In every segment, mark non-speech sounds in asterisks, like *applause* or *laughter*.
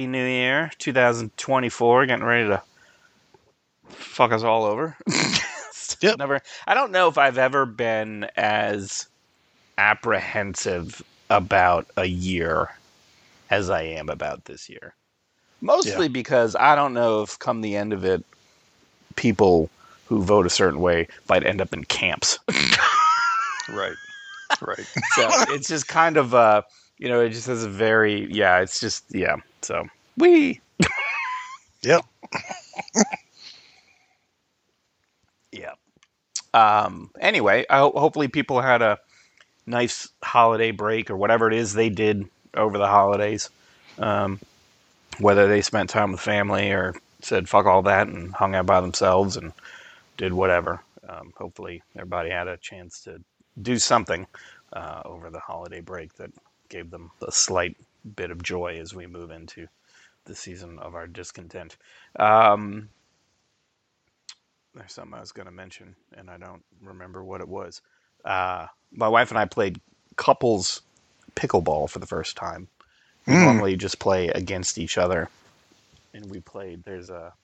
Happy New Year, 2024. Getting ready to fuck us all over. *laughs* Yep. Never. I don't know if I've ever been as apprehensive about a year as I am about this year. Mostly because I don't know if come the end of it, people who vote a certain way might end up in camps. *laughs* Right. Right. so it's just kind of uh you know it just has a very yeah it's just yeah so we *laughs* Yep. *laughs* yeah. Um anyway I ho- hopefully people had a nice holiday break or whatever it is they did over the holidays um whether they spent time with family or said fuck all that and hung out by themselves and did whatever. Um, hopefully everybody had a chance to do something uh, over the holiday break that gave them a slight bit of joy as we move into the season of our discontent. Um, there's something I was going to mention, and I don't remember what it was. Uh, my wife and I played couples pickleball for the first time. We Mm. normally just play against each other, and we played. There's a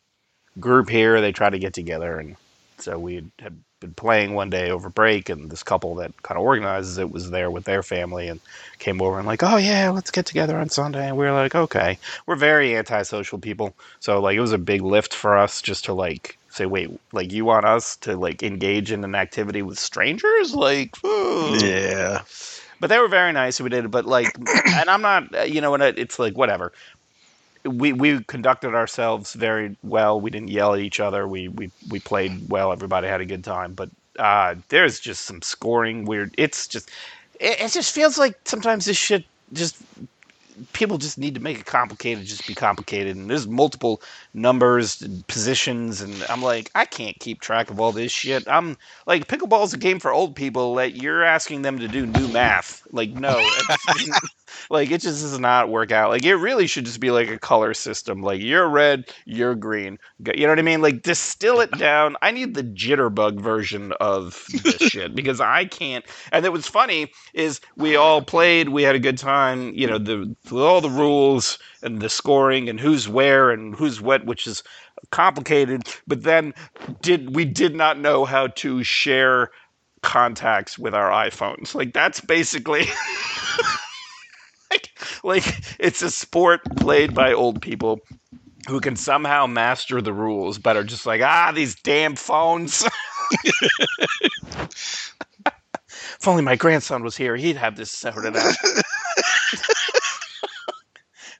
group here. They try to get together, and so we had, been playing one day over break, and this couple that kind of organizes it was there with their family and came over and like, oh yeah, let's get together on Sunday. And we were like, okay. We're very antisocial people, so like it was a big lift for us just to like say, wait, like you want us to like engage in an activity with strangers, like. Yeah. But they were very nice. We did it, but like, and I'm not, uh, you know, and it's like whatever. We we conducted ourselves very well. We didn't yell at each other. We we we played well. Everybody had a good time. But uh, there's just some scoring weird. It's just it, it just feels like sometimes this shit just people just need to make it complicated just be complicated and there's multiple numbers and positions and i'm like i can't keep track of all this shit. I'm like pickleball's a game for old people that you're asking them to do new math. Like no *laughs* like it just does not work out. Like it really should just be like a color system. Like you're red you're green. You know what i mean? Like distill it down. I need the jitterbug version of this *laughs* shit because i can't. And it was funny is we all played we had a good time you know the with all the rules and the scoring and who's where and who's what which is complicated. But then did we did not know how to share contacts with our iPhones. Like that's basically *laughs* like, like it's a sport played by old people who can somehow master the rules but are just like ah these damn phones. *laughs* If only my grandson was here he'd have this sorted out *laughs*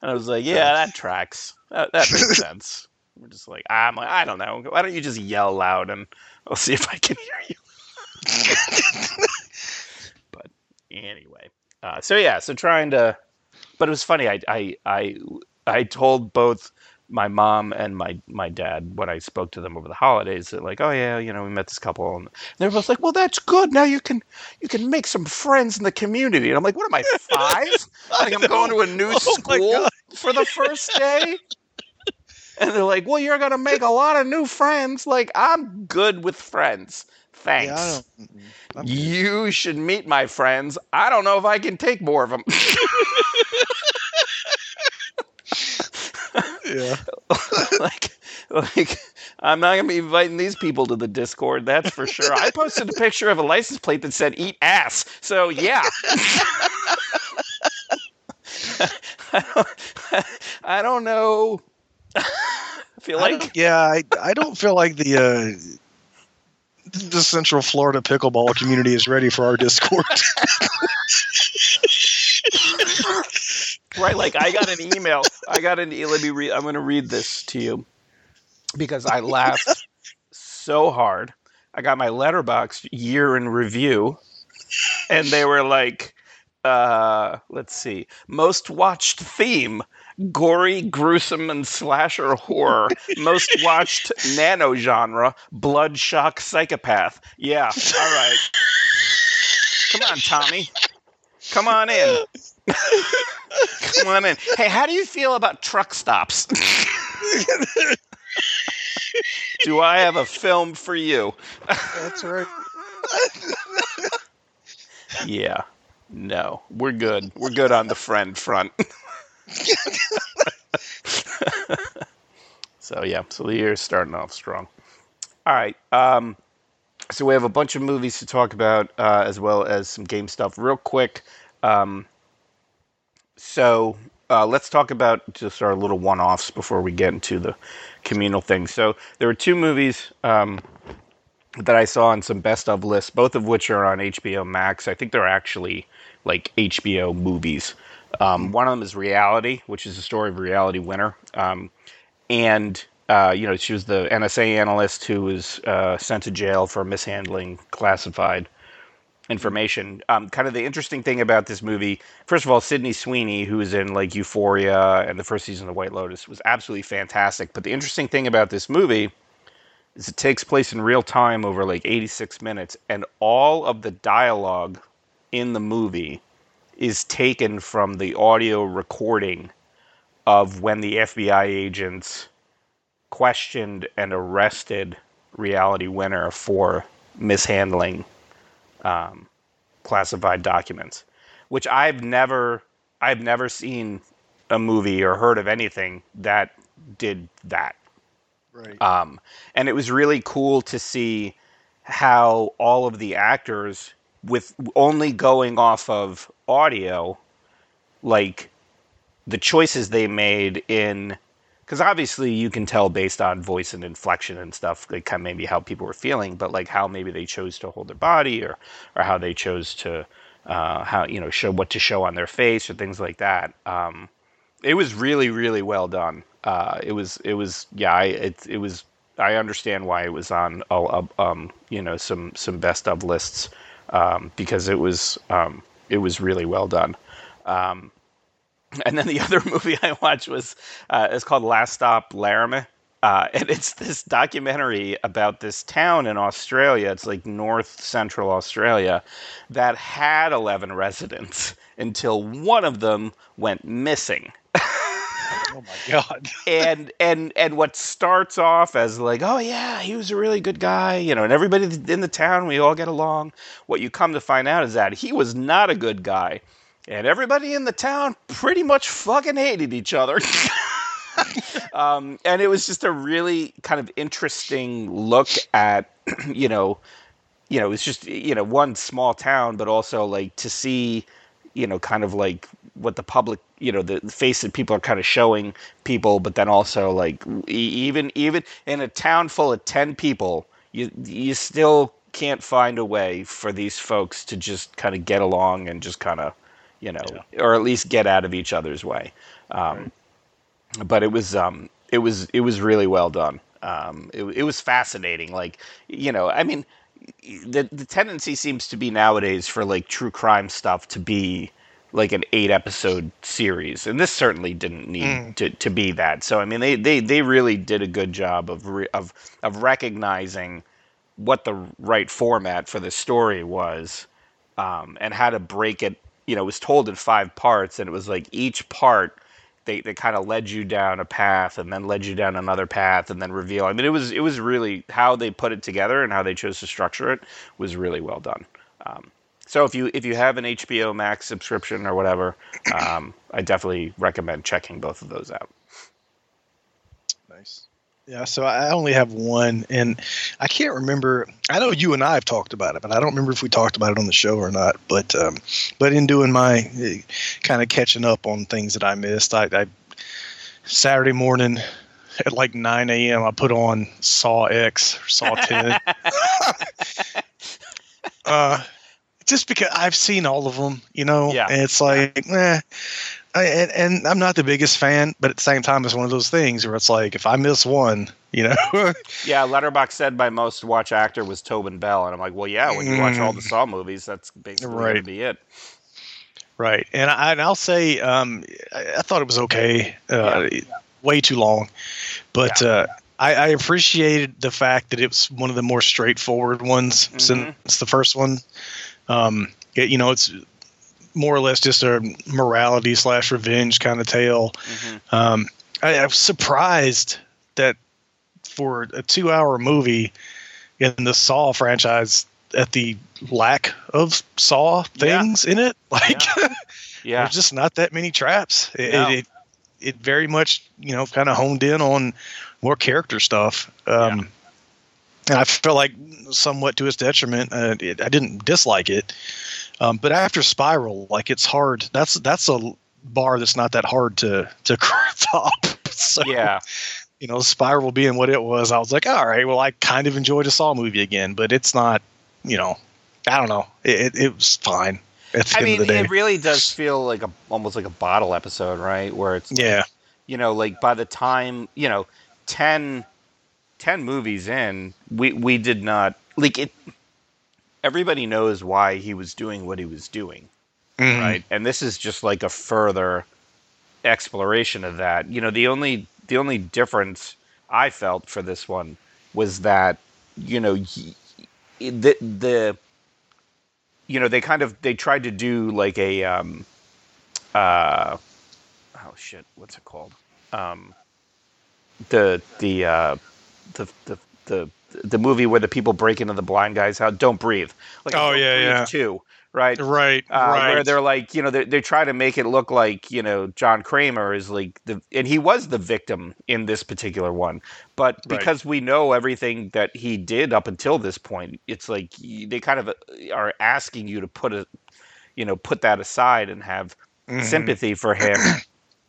and I was like, yeah, that tracks. That, that makes *laughs* sense. We're just like, I'm like, I don't know. Why don't you just yell loud and I'll see if I can hear you. *laughs* but anyway, uh, so yeah, so trying to, but it was funny. I I I I told both my mom and my my dad when I spoke to them over the holidays that like, oh yeah, you know, we met this couple, and they're both like, well, that's good. Now you can you can make some friends in the community. And I'm like, what am I five? *laughs* like I'm going to a new *laughs* Oh school for the first day. And they're like, "Well, you're gonna make a lot of new friends." Like, I'm good with friends. Thanks. Yeah, I don't. I'm good. you should meet my friends. I don't know if I can take more of them. *laughs* Yeah. *laughs* like, like, I'm not gonna be inviting these people to the Discord. That's for sure. I posted a picture of a license plate that said "Eat ass." So yeah. I *laughs* don't, I don't know. *laughs* I feel like don't- yeah, I, I don't feel like the uh, the Central Florida pickleball community is ready for our Discord. Right like i got an *laughs* email. I got an let me read i'm going to read this to you because i laughed so hard. I got my Letterboxd year in review and they were like uh let's see most watched theme gory gruesome and slasher horror. Most watched nano genre blood shock psychopath. Yeah all right. Come on tommy. Come on in Come on in. Hey, how do you feel about truck stops? do I have a film for you? That's right. Yeah. No, we're good. We're good on the friend front. so yeah, so the year's starting off strong. All right. Um, so we have a bunch of movies to talk about, uh, as well as some game stuff. Real quick. Um, so uh, let's talk about just our little one-offs before we get into the communal thing. So there were two movies um, that I saw on some best of lists, both of which are on HBO Max. I think they're actually like HBO movies. Um, one of them is Reality, which is the story of Reality Winner, um, and uh, you know she was the NSA analyst who was uh, sent to jail for mishandling classified information. Um, kind of the interesting thing about this movie, first of all, Sydney Sweeney, who was in like Euphoria and the first season of White Lotus, was absolutely fantastic. But the interesting thing about this movie is it takes place in real time over like 86 minutes, and all of the dialogue in the movie is taken from the audio recording of when the FBI agents questioned and arrested Reality Winner for mishandling um, classified documents, which I've never I've never seen a movie or heard of anything that did that. Right. Um, and it was really cool to see how all of the actors, with only going off of audio, like the choices they made in because obviously you can tell based on voice and inflection and stuff like kind of maybe how people were feeling but like how maybe they chose to hold their body or or how they chose to uh, how you know show what to show on their face or things like that. Um, it was really really well done. Uh, it was it was yeah I, it, it was I understand why it was on um, you know some some best of lists um, because it was um, it was really well done. Um, *laughs* and then the other *laughs* movie I watched was uh, it's called Last Stop Laramie. Uh, and it's this documentary about this town in Australia. It's like north central Australia that had 11 residents until one of them went missing. *laughs* oh my god. and and and what starts off as like, oh yeah, he was a really good guy, you know, and everybody in the town we all get along. What you come to find out is that he was not a good guy and everybody in the town pretty much fucking hated each other. *laughs* um, and it was just a really kind of interesting look at, *clears throat* you know, you know, it's just you know one small town, but also like to see, you know, kind of like what the public, you know, the, the face that people are kind of showing people, but then also like even even in a town full of ten people, you you still can't find a way for these folks to just kind of get along and just kind of you know, yeah. or at least get out of each other's way. Um, right. But it was um, it was it was really well done. Um, it, it was fascinating. Like you know, I mean, the the tendency seems to be nowadays for like true crime stuff to be like an eight episode series and this certainly didn't need mm. to, to be that so i mean they, they, they really did a good job of, re, of of recognizing what the right format for the story was um, and how to break it you know, it was told in five parts, and it was like each part they, they kind of led you down a path and then led you down another path and then reveal. I mean, it was it was really how they put it together and how they chose to structure it was really well done. Um, so if you if you have an HBO Max subscription or whatever, um, I definitely recommend checking both of those out. Nice. Yeah, so I only have one, and I can't remember. I know you and I have talked about it, but I don't remember if we talked about it on the show or not. But um, but in doing my uh, kind of catching up on things that I missed, I, I Saturday morning at like 9 a.m. I put on Saw X or Saw 10. *laughs* uh, just because I've seen all of them, you know, yeah. and it's like, eh, I, and, and, I'm not the biggest fan, but at the same time, it's one of those things where it's like if I miss one, you know. *laughs* yeah, Letterboxd said by most watch actor was Tobin Bell, and I'm like, well, yeah, when you watch all the mm. Saw movies, that's basically right. going to be it. Right, and I, and I'll say, um, I, I, thought it was okay. Uh, yeah. Way too long, but yeah. uh, I, I, appreciated the fact that it was one of the more straightforward ones mm-hmm. since the first one. Um, it, you know, it's more or less just a morality slash revenge kind of tale. Mm-hmm. Um, I, I was surprised that for a two hour movie in the Saw franchise, at the lack of Saw things yeah. in it, *laughs* like yeah. *laughs* yeah. there's just not that many traps. It, no. it, it very much you know kind of honed in on more character stuff. Um, Yeah. And I felt like somewhat to its detriment. Uh, it, I didn't dislike it, um, but after Spiral, like it's hard. That's that's a bar that's not that hard to to *laughs* top. So, Yeah. you know, Spiral being what it was, I was like, all right, well, I kind of enjoyed a Saw movie again, but it's not, you know, I don't know. It, it, it was fine I mean, of the day. it really does feel like a almost like a bottle episode, right? Where it's yeah, you know, like by the time, you know, 10, 10 movies in, we we did not like it everybody knows why he was doing what he was doing, Mhm. right? And this is just like a further exploration of that. You know, the only the only difference I felt for this one was that, you know, he, the the you know, they kind of they tried to do like a um uh oh shit, what's it called? Um, the the uh, the the the the movie where the people break into the blind guy's house. Don't breathe. Like Oh, yeah, Breathe yeah. Too right. Right, Uh, right. Where they're like, you know, they they try to make it look like, you know, John Kramer is like the, and he was the victim in this particular one, but Right. because we know everything that he did up until this point, it's like they kind of uh, are asking you to put a, you know, put that aside and have Mhm. sympathy for him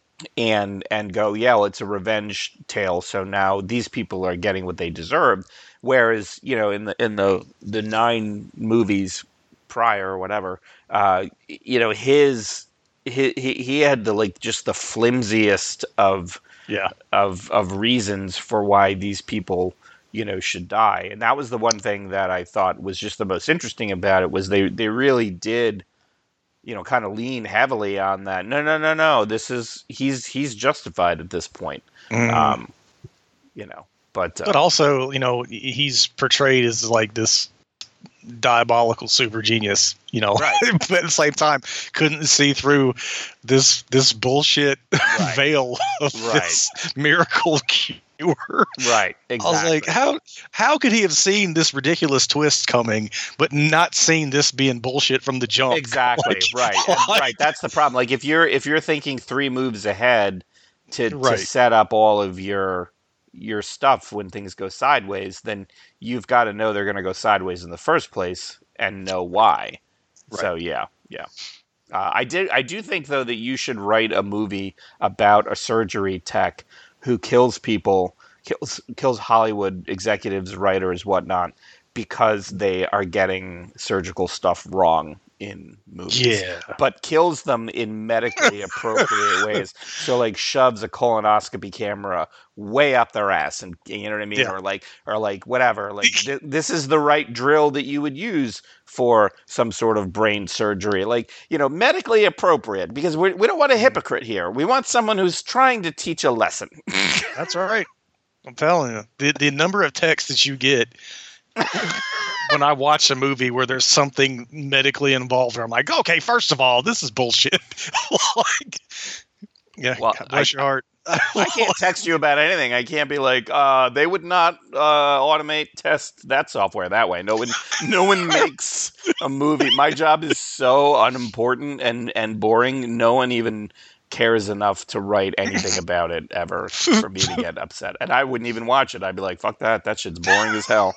*clears throat* and and go yeah well, it's a revenge tale so now these people are getting what they deserved whereas you know in the in the the nine movies prior or whatever uh you know his he he, he had the like just the flimsiest of Yeah, of of reasons for why these people you know should die. And that was the one thing that i thought was just the most interesting about it was they they really did you know kind of lean heavily on that no no no no this is he's he's justified at this point. Mhm. um you know but, uh, but also, you know, he's portrayed as like this diabolical super genius, you know, Right. *laughs* but at the same time, couldn't see through this this bullshit *laughs* Right. veil of Right. this miracle *laughs* cure. right exactly I was like, how how could he have seen this ridiculous twist coming, but not seen this being bullshit from the jump? exactly Like- right like- right that's the problem like if you're if you're thinking three moves ahead to, to set up all of your your stuff when things go sideways then you've got to know they're going to go sideways in the first place and know why. So yeah yeah. Uh, i did i do think though that you should write a movie about a surgery tech who kills people kills kills hollywood executives writers whatnot because they are getting surgical stuff wrong in movies Yeah. but kills them in medically *laughs* appropriate ways. So like shoves a colonoscopy camera way up their ass, and you know what I mean, Yeah. or like or like whatever. Like *laughs* th- this is the right drill that you would use for some sort of brain surgery, like you know, medically appropriate. Because we we don't want a mm-hmm. hypocrite here. We want someone who's trying to teach a lesson. That's all right. I'm telling you, the the number of texts that you get *laughs* when I watch a movie where there's something medically involved, where I'm like, okay, first of all, this is bullshit. *laughs* like, yeah, Well, God bless your heart. I can't *laughs* text you about anything. I can't be like, uh, they would not uh, automate test that software that way. No one, no one makes a movie. My job is so unimportant and and boring. No one even cares enough to write anything *laughs* about it ever for me to get upset. And I wouldn't even watch it. I'd be like, fuck that. That shit's boring as hell.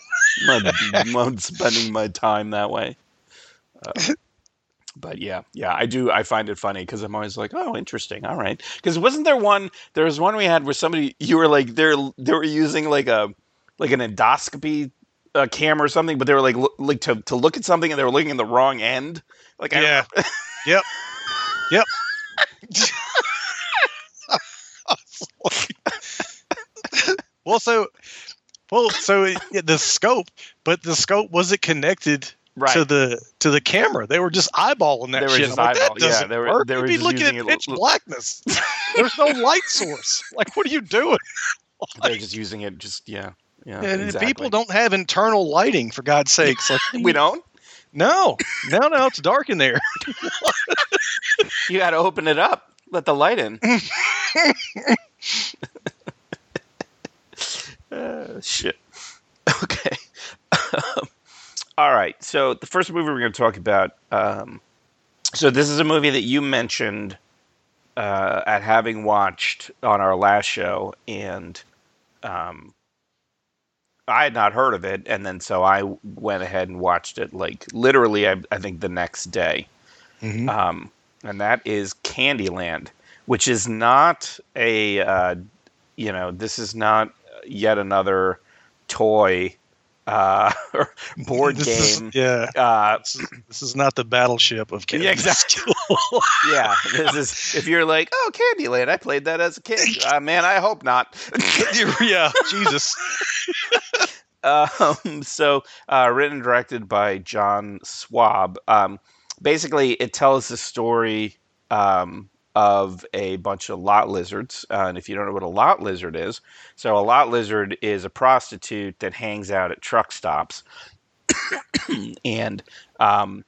I'm not, *laughs* I'm not spending my time that way. Uh, but yeah, yeah, I do. I find it funny because I'm always like, oh, interesting. All right. Because wasn't there one? There was one we had where somebody you were like they're they were using like a like an endoscopy uh, camera or something, but they were like lo- like to to look at something and they were looking in the wrong end. Like I Yeah. yep. Yep. *laughs* *laughs* well, so, well, so it, the scope, but the scope wasn't connected right. to the to the camera. They were just eyeballing that They were shit. just like, that yeah, they were- work. they were You'd be just looking at pitch l- blackness. *laughs* There's no light source. Like, what are you doing? *laughs* They're just using it. Just yeah, yeah. And exactly. people don't have internal lighting, for God's sakes. Like, We don't. no, no, no. It's dark in there. You got to open it up. Let the light in. *laughs* uh, shit. Okay. Um, all right. So the first movie we're going to talk about. Um, so this is a movie that you mentioned uh, at having watched on our last show, and um, I had not heard of it, and then so I went ahead and watched it like literally, I, I think the next day. Mhm. Um, and that is Candy Land, which is not a, uh, you know, this is not yet another toy uh, *laughs* board This is- game. yeah. Uh, This is, this is not the battleship of Yeah, exactly. *laughs* yeah, this is if you're like, oh, Candy Land, I played that as a kid. Uh, man, I hope not. *laughs* yeah, Jesus. Um, so, uh, written and directed by John Swab. Um, basically, it tells the story um, of a bunch of lot lizards. Uh, and if you don't know what a lot lizard is, so a lot lizard is a prostitute that hangs out at truck stops. *coughs* and um,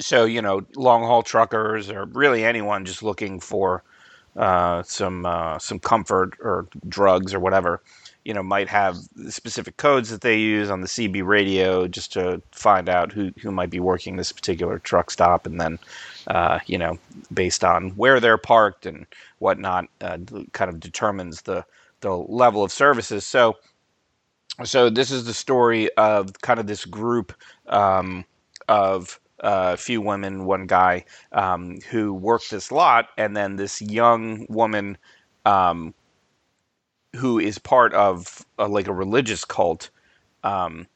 so, you know, long haul truckers or really anyone just looking for uh, some uh, some comfort or drugs or whatever you know might have specific codes that they use on the CB radio just to find out who who might be working this particular truck stop, and then uh, you know based on where they're parked and whatnot, uh, kind of determines the the level of services. So. So this is the story of kind of this group um, of uh, a few women, one guy um, who worked this lot, and then this young woman um, who is part of a, like a religious cult um,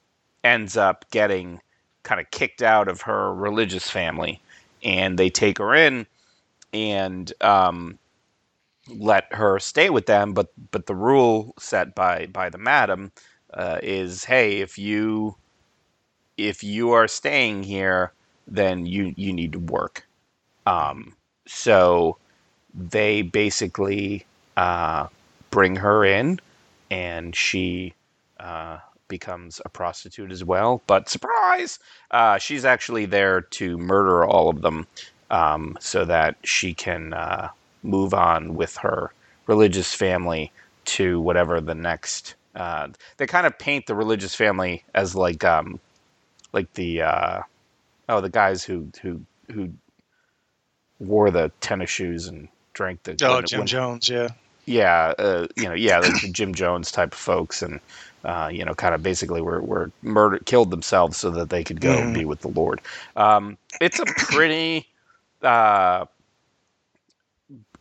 ends up getting kind of kicked out of her religious family, and they take her in and um, let her stay with them. But but the rule set by by the madam uh, is, hey, if you if you are staying here, then you you need to work. Um, so they basically uh, bring her in, and she uh, becomes a prostitute as well. But surprise, uh, she's actually there to murder all of them, um, so that she can uh, move on with her religious family to whatever the next. Uh, they kind of paint the religious family as like um, like the uh, oh the guys who who who wore the tennis shoes and drank the Oh, Jim when- Jones. Yeah. Yeah, uh, you know, yeah, like the Jim Jones type of folks, and uh, you know, kind of basically were were murdered, killed themselves so that they could go Mhm. be with the Lord. Um, it's a pretty. Uh,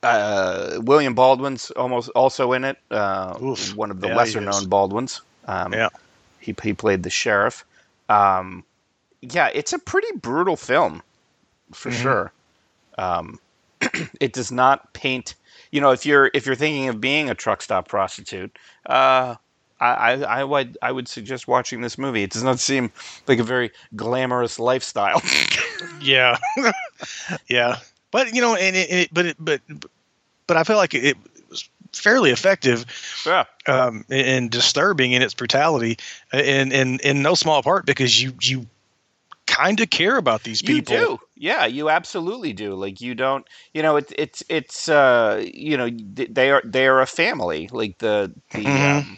uh, William Baldwin's almost also in it. Uh, Oof. one of the Yeah, lesser known Baldwins. Um, Yeah. he he played the sheriff. Um, yeah, it's a pretty brutal film, for Mhm. sure. Um, *clears throat* it does not paint. You know, if you're if you're thinking of being a truck stop prostitute, uh, I, I I would I would suggest watching this movie. It does not seem like a very glamorous lifestyle. *laughs* Yeah. *laughs* yeah. But you know, and it, it but it, but but I feel like it, was fairly effective yeah, um, and disturbing in its brutality, and in in no small part because you you kind of care about these people. you do. Yeah, you absolutely do. Like you don't. You know, it's it's it's uh you know they are they are a family. Like the the Mhm. um,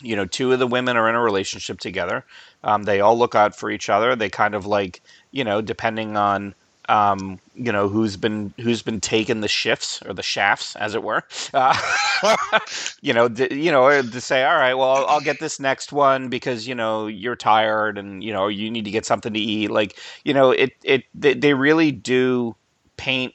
you know two of the women are in a relationship together. Um, they all look out for each other. They kind of like you know depending on um, you know who's been who's been taking the shifts or the shafts as it were. Uh, *laughs* you know d- you know to say all right well I'll, I'll get this next one because you know you're tired and you know you need to get something to eat. Like you know it it they, they really do paint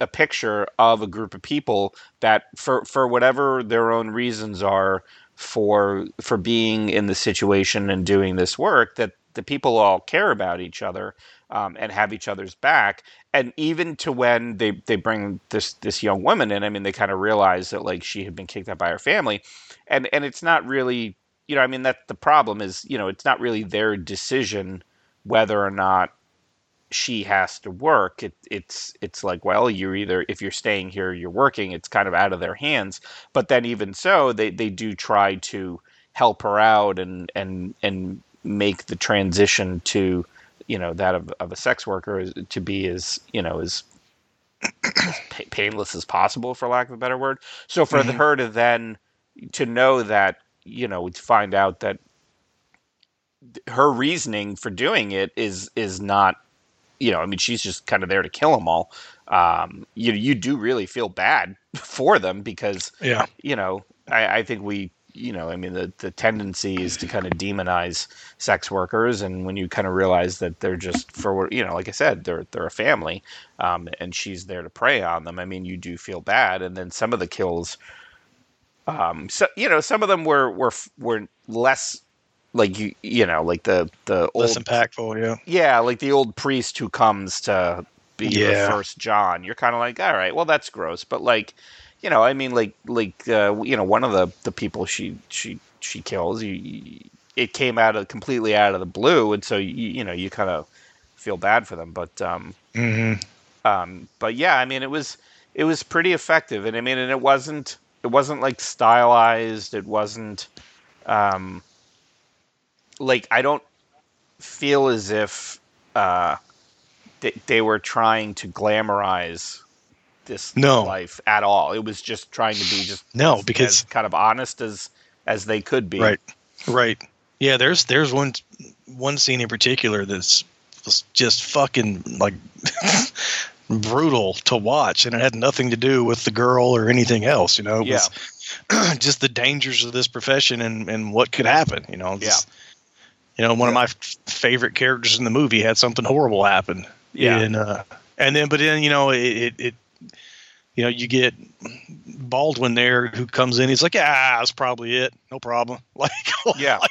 a picture of a group of people that for for whatever their own reasons are for for being in the situation and doing this work that the people all care about each other um, and have each other's back and even to when they they bring this this young woman in i mean they kind of realize that like she had been kicked out by her family and and it's not really you know i mean that the problem is you know it's not really their decision whether or not she has to work. It, it's it's like well you're either if you're staying here you're working it's kind of out of their hands. But then even so they they do try to help her out and and and make the transition to you know that of, of a sex worker is, to be as you know as *clears throat* painless as possible for lack of a better word so for Mhm. her to then to know that you know to find out that her reasoning for doing it is is not you know i mean she's just kind of there to kill them all um, you you do really feel bad *laughs* for them because Yeah. you know I, I think we you know I mean the the tendency is to kind of demonize sex workers and when you kind of realize that they're just for you know like I said they're they're a family um, and she's there to prey on them I mean you do feel bad and then some of the kills um so you know some of them were were were less like you you know like the the old Less impactful. Yeah. yeah, like the old priest who comes to be Yeah. the first John. You're kind of like, all right, well, that's gross, but like, you know, I mean, like, like, uh, you know, one of the the people she she she kills, you, you it came out of completely out of the blue, and so you you know you kind of feel bad for them, but um, hmm um, but yeah, I mean, it was it was pretty effective, and I mean, and it wasn't it wasn't like stylized. It wasn't um, like I don't feel as if uh, they, they were trying to glamorize this No. life at all. It was just trying to be just No, as- because- as kind of honest as as they could be. Right. Right. Yeah. There's there's one one scene in particular that's was just fucking like *laughs* brutal to watch, and it had nothing to do with the girl or anything else. You know, it was *clears throat* just the dangers of this profession and and what could happen. You know. yeah. You know, one of my f- favorite characters in the movie had something horrible happen. Yeah. And uh, and then, but then you know, it, it, it you know, you get Baldwin there who comes in. He's like, "Yeah, that's probably it. No problem." *laughs* Like, Yeah. like,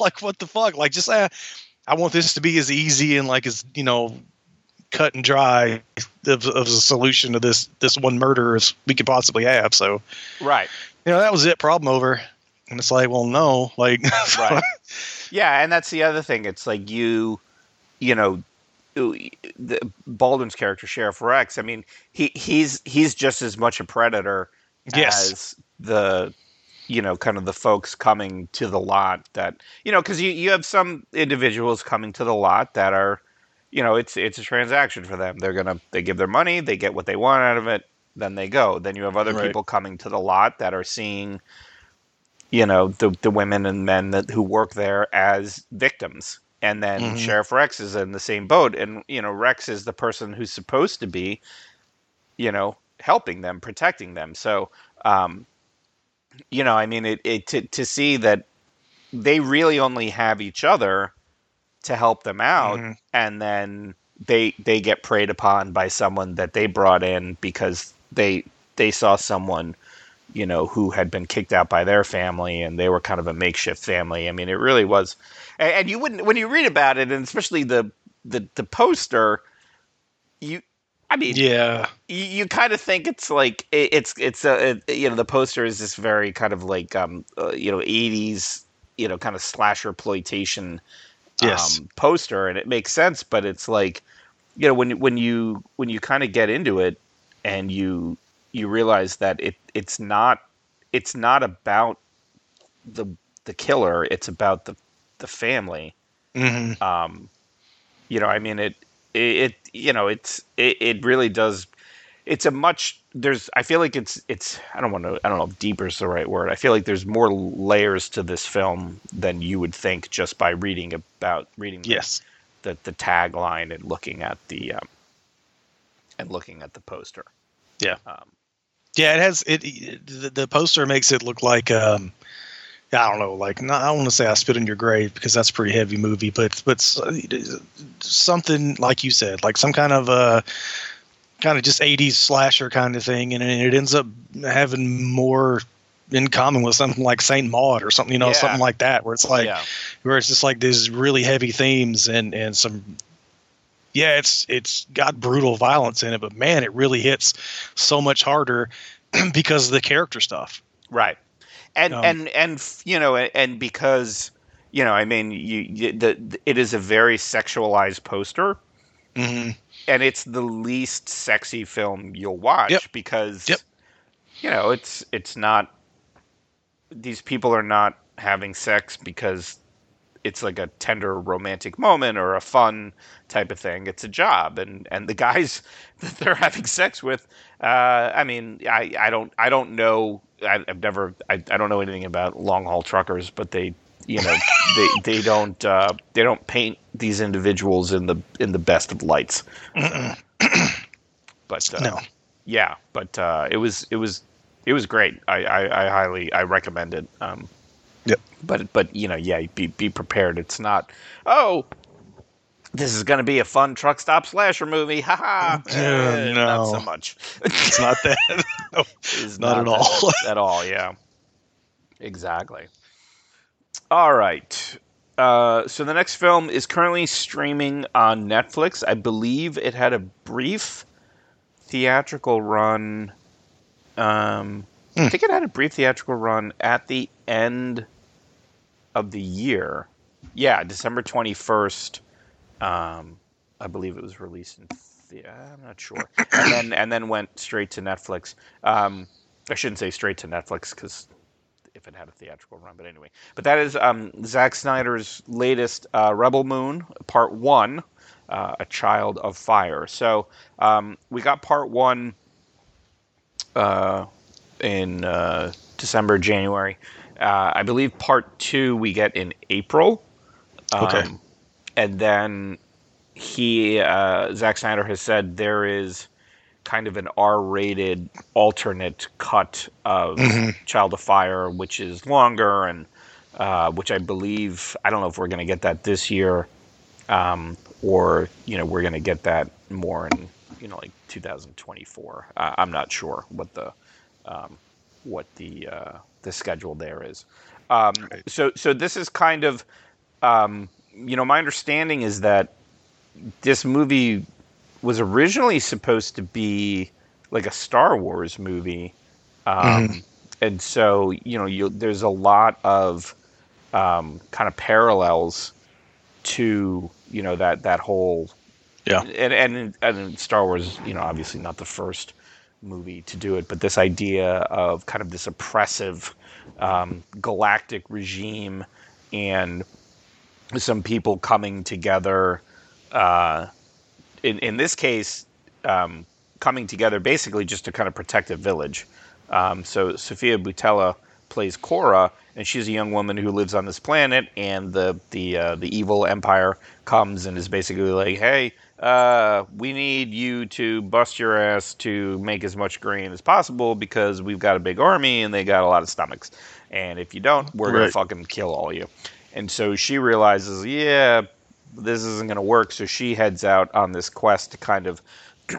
like what the fuck? Like, just uh, I want this to be as easy and like as you know, cut and dry of, of a solution to this this one murder as we could possibly have. So, Right. you know, that was it. Problem over. And it's like, well, no, like, *laughs* Right. Yeah, and that's the other thing. It's like you, you know, the Baldwin's character, Sheriff Rex. I mean, he he's he's just as much a predator Yes. as the, you know, kind of the folks coming to the lot that you know, because you you have some individuals coming to the lot that are, you know, it's it's a transaction for them. They're gonna they give their money, they get what they want out of it, then they go. Then you have other Right. people coming to the lot that are seeing you know the the women and men that who work there as victims and then Mhm. sheriff rex is in the same boat and you know rex is the person who's supposed to be you know helping them protecting them so um you know i mean it, it to, to see that they really only have each other to help them out Mhm. and then they they get preyed upon by someone that they brought in because they they saw someone you know who had been kicked out by their family and they were kind of a makeshift family i mean it really was and, and you wouldn't when you read about it and especially the the, the poster you i mean yeah. you, you kind of think it's like it, it's it's a it, you know the poster is this very kind of like um uh, you know 80s you know kind of slasher exploitation Yes. um, poster and it makes sense but it's like you know when when you when you kind of get into it and you you realize that it it's not it's not about the the killer it's about the the family hmm um you know i mean it it, it you know it's it, it really does it's a much there's i feel like it's it's i don't want to i don't know if deeper is the right word i feel like there's more layers to this film than you would think just by reading about reading the- Yes. the, the tagline and looking at the um and looking at the poster Yeah. um Yeah, it has it. it- The, the poster makes it look like um, I don't know, like not, I don't want to say I spit in your grave because that's a pretty heavy movie, but but something like you said, like some kind of uh kind of just '80s slasher kind of thing, and it ends up having more in common with something like Saint Maud or something, you know, Yeah. something like that, where it's like yeah where it's just like these really heavy themes and and some yeah it's it's got brutal violence in it but man it really hits so much harder *clears throat* because of the character stuff Right. And Um, and and you know and because you know I mean you, the it is a very sexualized poster mm-hmm. and it's the least sexy film you'll watch Yep. because Yep. you know it's it's not these people are not having sex because it's like a tender romantic moment or a fun type of thing it's a job and and the guys *laughs* that they're having sex with uh i mean i i don't i don't know I, i've never I, I don't know anything about long haul truckers but they you know they *laughs* they don't uh they don't paint these individuals in the in the best of lights *clears throat* But uh, No. yeah, but uh, it was it was it was great. I, I, I highly I recommend it. Um, Yep. But but you know yeah be be prepared. It's not oh this is going to be a fun truck stop slasher movie. Ha ha. *laughs* Eh, Not no. so much. It's not that. *laughs* No. It's Not at that all. *laughs* at all. Yeah. Exactly. All right. Uh, so the next film is currently streaming on Netflix. I believe it had a brief theatrical run. Um, I Hmm. think it had a brief theatrical run at the end of the year. Yeah, December twenty first. Um, I believe it was released in. The- I'm not sure. And then and then went straight to Netflix. Um, I shouldn't say straight to Netflix because if it had a theatrical run, but anyway. But that is um, Zack Snyder's latest uh, Rebel Moon Part One, uh, A Child of Fire. So um, we got Part One uh, in uh, December, January. Uh, I believe Part Two we get in April. Okay. And then he, uh, Zack Snyder has said there is kind of an R-rated alternate cut of Mhm. Child of Fire, which is longer and uh, which I believe I don't know if we're going to get that this year, um, or you know we're going to get that more in you know like 2024. Uh, I'm not sure what the um, what the uh, the schedule there is. Um, Right. So so this is kind of um, you know my understanding is that this movie was originally supposed to be like a Star Wars movie, um, and so you know you, there's a lot of um, kind of parallels to you know that that whole Yeah. and and and Star Wars you know obviously not the first movie to do it, but this idea of kind of this oppressive um, galactic regime and some people coming together. Uh, in in this case, um, coming together basically just to kind of protect a village. Um, so Sofia Boutella plays Cora, and she's a young woman who lives on this planet, and the the uh, the evil empire comes and is basically like, hey. Uh, we need you to bust your ass to make as much grain as possible because we've got a big army and they got a lot of stomachs. And if you don't, we're gonna fucking kill all you. And so she realizes, yeah, this isn't going to work. So she heads out on this quest to kind of *clears throat*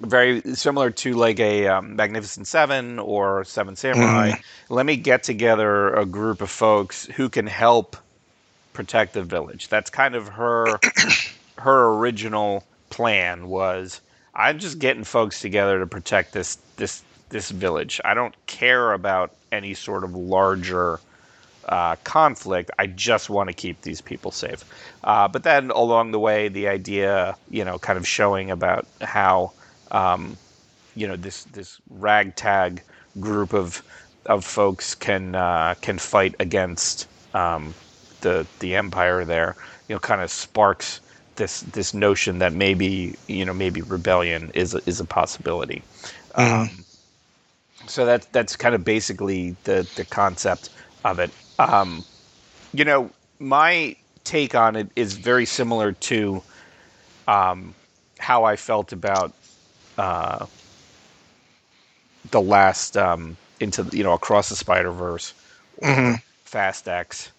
very similar to like a um, Magnificent Seven or Seven Samurai. Let me get together a group of folks who can help protect the village. That's kind of her *clears throat* her original plan was I'm just getting folks together to protect this this this village. I don't care about any sort of larger uh, conflict. I just want to keep these people safe. Uh, but then along the way, the idea, you know, kind of showing about how, um, you know, this this ragtag group of of folks can uh, can fight against um, the the empire there. You know, kind of sparks this this notion that maybe you know maybe rebellion is a, is a possibility. Um, so that's that's kind of basically the the concept of it. Um, you know, my take on it is very similar to um, how I felt about uh, the last um, into you know across the Spider Verse, Mhm. Fast X,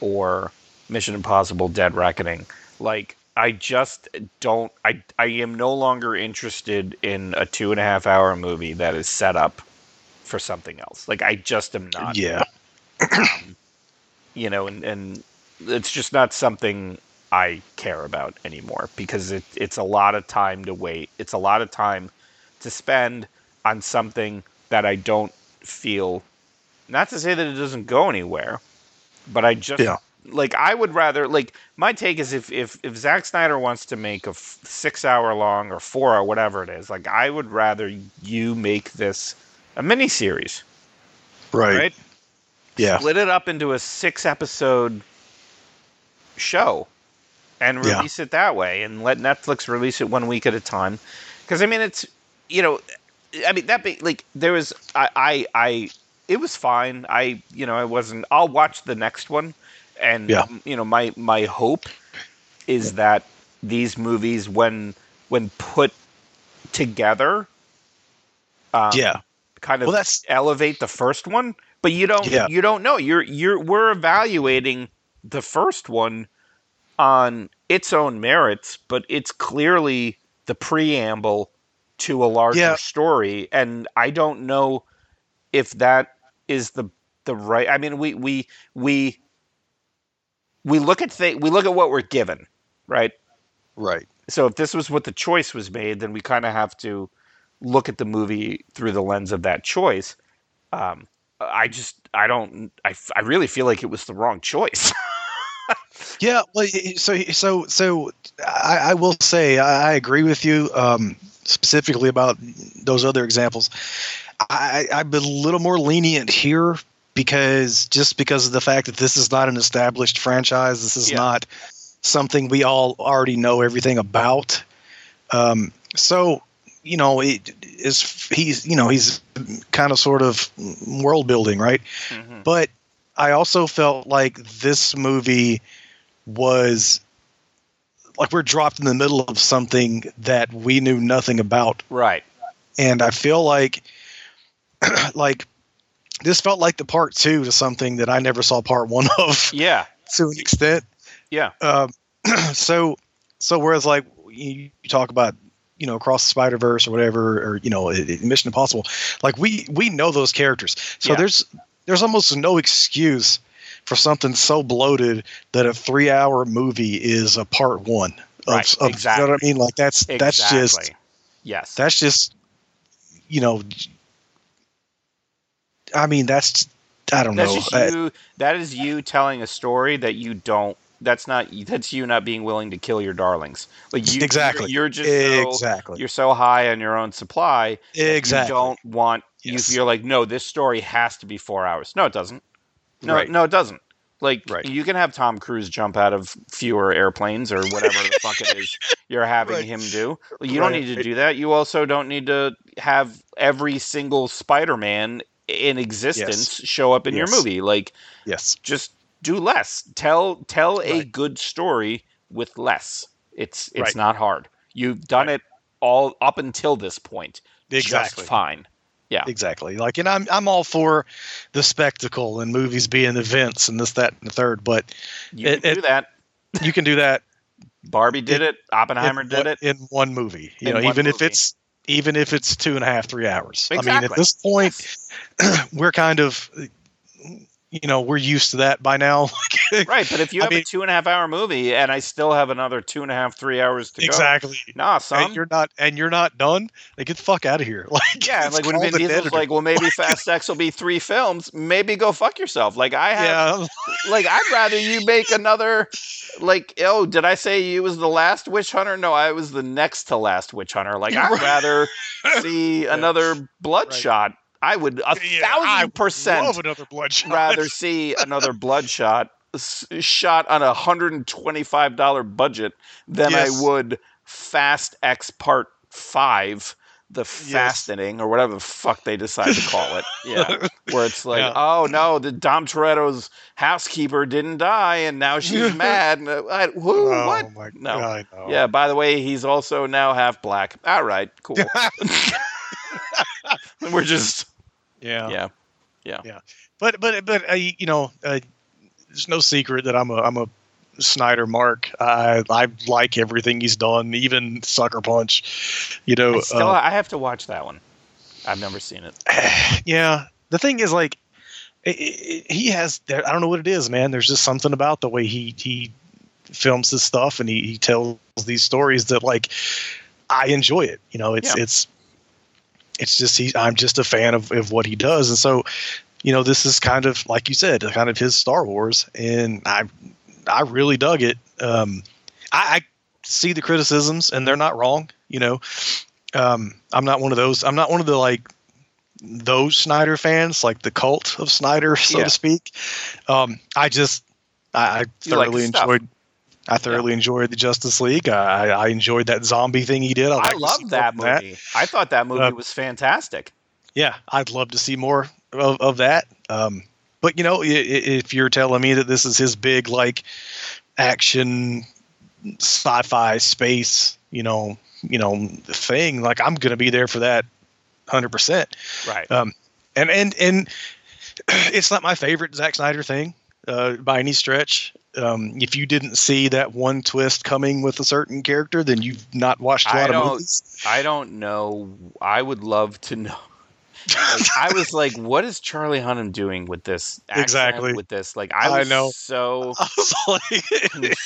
or Mission Impossible: Dead Reckoning. Like I just don't. I I am no longer interested in a two and a half hour movie that is set up for something else. Like I just am not Yeah. You know, and, and it's just not something I care about anymore because it, it's a lot of time to wait. It's a lot of time to spend on something that I don't feel. Not to say that it doesn't go anywhere, but I just Yeah. like I would rather like my take is if if if Zack Snyder wants to make a f- six hour long or four or whatever it is, like I would rather you make this a mini series, Right. right? Yeah. split it up into a six episode show and Yeah. release it that way and let Netflix release it one week at a time. Because I mean, it's you know, I mean that be like there was I I, I it was fine. I you know I wasn't. I'll watch the next one, and Yeah. you know my my hope is that these movies when when put together. Um, yeah, kind of Well, that's- elevate the first one, but you don't Yeah. you don't know. You're you're we're evaluating the first one on its own merits, but it's clearly the preamble to a larger Yeah. story, and I don't know if that is the the right. I mean, we we we we look at th- we look at what we're given, right? right. so if this was what the choice was made, then we kind of have to look at the movie through the lens of that choice. Um, I just, I don't, I, I really feel like it was the wrong choice. *laughs* Yeah, well, so so so I, I will say I, I agree with you um, specifically about those other examples. I, I've been a little more lenient here because just because of the fact that this is not an established franchise, this is Yeah. not something we all already know everything about. Um, so you know, it is he's you know he's kind of sort of world building, right? Mhm. but I also felt like this movie was like we're dropped in the middle of something that we knew nothing about Right. and I feel like *clears throat* like this felt like the part 2 to something that I never saw part 1 *laughs* of Yeah. to an extent Yeah. um, *clears throat* so so whereas like you talk about you know across the Spider Verse or whatever or you know Mission Impossible, like we we know those characters. So Yeah. there's there's almost no excuse for something so bloated that a three hour movie is a part one. Of, Right, of- exactly. You know what I mean? Like that's that's just yes. that's just you know. I mean that's I don't that's know. you. That is you telling a story that you don't. That's not. That's you not being willing to kill your darlings. Like you. Exactly. You're, you're just so, exactly. You're so high on your own supply. Exactly. You don't want. Yes. You're like no. This story has to be four hours. No, it doesn't. No, Right. no, it doesn't. Like Right. you can have Tom Cruise jump out of fewer airplanes or whatever the fuck it is *laughs* you're having Right. him do. You don't need to do that. You also don't need to have every single Spider-Man in existence show up in your movie. Like yes. just do less. Tell tell a Right. good story with less. It's it's Right. not hard. You've done Right. it all up until this point. Exactly. Fine. Yeah. Exactly. Like, and I'm I'm all for the spectacle and movies being events and this, that, and the third. But You It- can it- do that. you can do that. Barbie did it. Oppenheimer in, did it. in one movie. You In know, even if it's even if it's two and a half, three hours. I mean, at this point, Yes. *clears throat* we're kind of, you know, we're used to that by now. *laughs* Right, but if you I have a two and a half hour movie and I still have another two and a half, three hours to exactly. go, nah, And son. you're not, and you're not done. Like, get the fuck out of here. *laughs* Like, Yeah, like when Vin Diesel's like, well, maybe *laughs* Fast X will be three films. Maybe go fuck yourself. Like I have, yeah, like I'd rather you make another. Like, oh, did I say you was the last witch hunter? No, I was the next to last witch hunter. Like I'd rather see another Bloodshot. I would a Yeah, I thousand percent another bloodshot. rather *laughs* see another Bloodshot shot on a hundred and twenty-five dollar budget than Yes. I would Fast X Part Five, the fastening or whatever the fuck they decide to call it. *laughs* Yeah, where it's like, Yeah. oh no, the Dom Toretto's housekeeper didn't die, and now she's *laughs* mad. And, uh, I, who? Oh what? my No. God, know. Yeah. By the way, he's also now half black. All right, cool. We're just yeah. yeah. Yeah. Yeah. But but but uh, you know, uh, there's no secret that I'm a I'm a Snyder mark. I I like everything he's done, even Sucker Punch. You know, I still, uh, I have to watch that one. I've never seen it. *sighs* yeah. The thing is, like, i i he has. There, I don't know what it is, man. There's just something about the way he he films his stuff and he, he tells these stories that like I enjoy it. You know, it's Yeah. it's it's just he. I'm just a fan of of what he does, and so you know, this is kind of like you said, kind of his Star Wars, and I I really dug it. Um, I, I see the criticisms, and they're not wrong. You know, um, I'm not one of those. I'm not one of the like those Snyder fans, like the cult of Snyder, so Yeah. to speak. Um, I just I, I You like thoroughly his stuff. I thoroughly enjoyed the Justice League. I, I enjoyed that zombie thing he did. I'd I love that of that. movie. I thought that movie Uh, was fantastic. Yeah, I'd love to see more of, of that. Um, but you know, i- i- if you're telling me that this is his big like action sci-fi space, you know, you know thing, like I'm going to be there for that hundred percent. Right. Um, and and and *clears throat* it's not my favorite Zack Snyder thing uh, by any stretch. Um, if you didn't see that one twist coming with a certain character, then you've not watched a lot of movies. I don't know. I would love to know. Like, I was *laughs* like, what is Charlie Hunnam doing with this? accent, Exactly. With this, like, I I know. so. *laughs* I was like,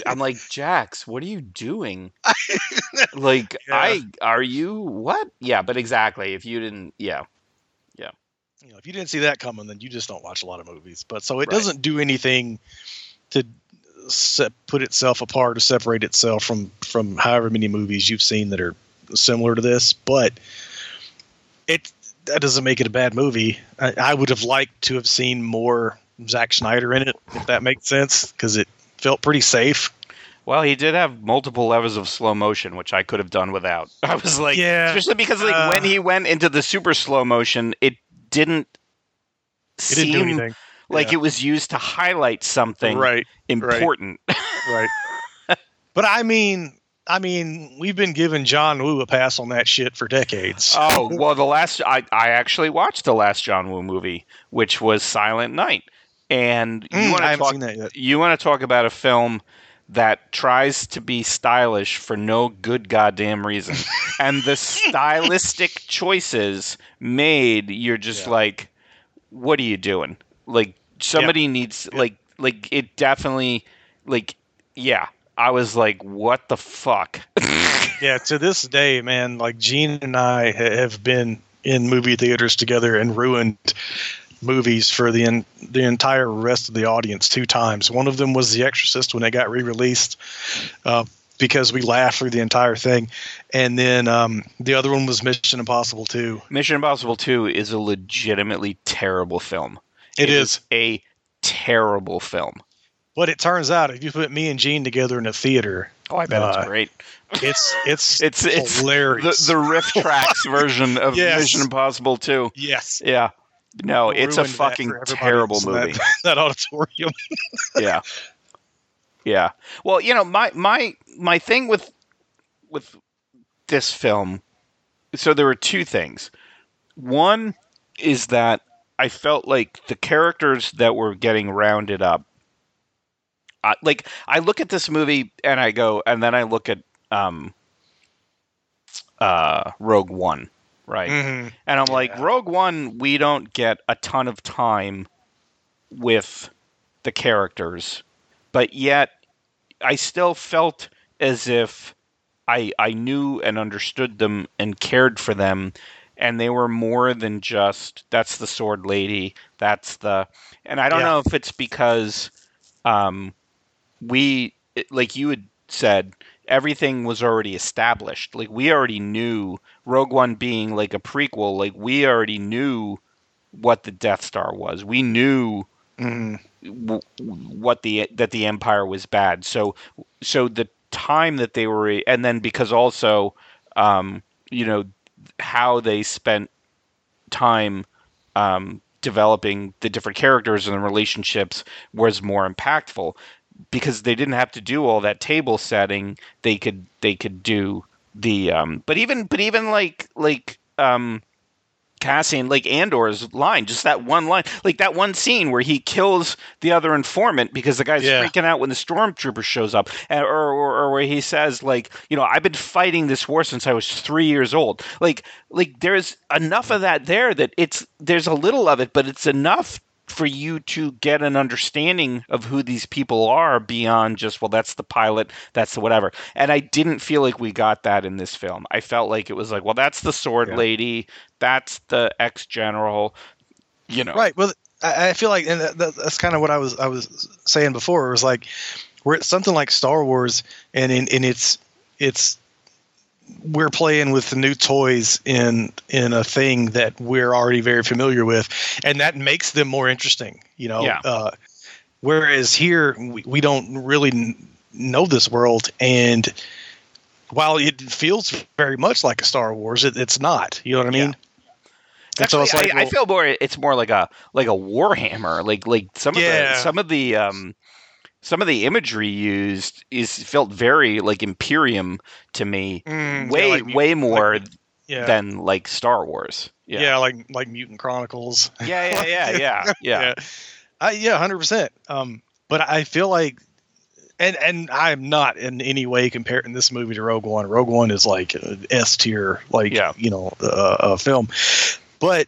I'm like, Jax, what are you doing? *laughs* like, Yeah. I are you what? Yeah, but exactly. If you didn't, yeah, yeah, you know, if you didn't see that coming, then you just don't watch a lot of movies. But so it Right. doesn't do anything to se- put itself apart or separate itself from from however many movies you've seen that are similar to this. But it that doesn't make it a bad movie. I, I would have liked to have seen more Zack Snyder in it, if that makes sense, because it felt pretty safe. Well, he did have multiple levels of slow motion, which I could have done without. *laughs* I was like, Yeah, especially because like uh, when he went into the super slow motion, it didn't It didn't do seem anything. Like Yeah. it was used to highlight something Right. important. *laughs* right. *laughs* but I mean, I mean, we've been giving John Woo a pass on that shit for decades. Oh well, the last I I actually watched the last John Woo movie, which was Silent Night, and you Mm, want to talk you want to talk about a film that tries to be stylish for no good goddamn reason, *laughs* and the stylistic choices made, you're just Yeah. like, what are you doing? Like somebody needs like like it definitely like yeah. I was like, what the fuck? *laughs* Yeah, to this day, man, like Gene and I have been in movie theaters together and ruined movies for the en- the entire rest of the audience two times. One of them was The Exorcist when it got re-released, uh, because we laughed through the entire thing, and then um, the other one was Mission Impossible 2. Mission Impossible 2 is a legitimately terrible film. It is, a terrible film. but it turns out if you put me and Gene together in a theater, Oh, I bet Uh, it's great. it's *laughs* it's It's it's the, hilarious. the RiffTrax *laughs* version of Yes. Mission Impossible 2. yes, Yeah. No, it's a fucking terrible movie. That, *laughs* that auditorium. yeah. Yeah. Well, you know, my my my thing with with this film so there were two things. One is that I felt like the characters that were getting rounded up I like I look at this movie and I go and then I look at um uh Rogue One, right? Mhm. And I'm like, Rogue One, we don't get a ton of time with the characters, but yet I still felt as if I I knew and understood them and cared for them, and they were more than just that's the sword lady, that's the, and I don't Yeah. know if it's because um, we like you had said everything was already established like we already knew rogue one being like a prequel like we already knew what the death star was we knew Mhm. w- what the that the empire was bad so so the time that they were and then because also um you know how they spent time um developing the different characters and the relationships was more impactful. Because they didn't have to do all that table setting they could they could do the um but even but even like like um Cassian, like Andor's line, just that one line, like that one scene where he kills the other informant because the guy's Yeah. freaking out when the stormtrooper shows up, and, or, or or where he says like, you know, I've been fighting this war since I was three years old. Like like there's enough of that there that it's there's a little of it, but it's enough for you to get an understanding of who these people are beyond just well that's the pilot that's the whatever and i didn't feel like we got that in this film i felt like it was like well that's the sword Yeah. lady that's the ex general you know Right. Well, I, I feel like, and that, that- that's kind of what I was I was saying before. It was like we're at something like Star Wars, and in in its it's we're playing with the new toys in in a thing that we're already very familiar with, and that makes them more interesting. You know. Yeah. Uh, whereas here we, we don't really n- know this world, and while it feels very much like a Star Wars, it, it's not. You know what I mean? So Actually, it's like, I, I feel more it's more like a like a warhammer like like some of Yeah. the some of the um some of the imagery used is felt very like Imperium to me, Mm, yeah, way like way more like- yeah, than like Star Wars. yeah, Yeah, like like Mutant Chronicles. yeah, yeah, yeah, *laughs* yeah, yeah. yeah, I, yeah, hundred percent. Um, but I feel like, and and I'm not in any way comparing this movie to Rogue One. Rogue One is like a S tier, like Yeah. you know, uh, a film. But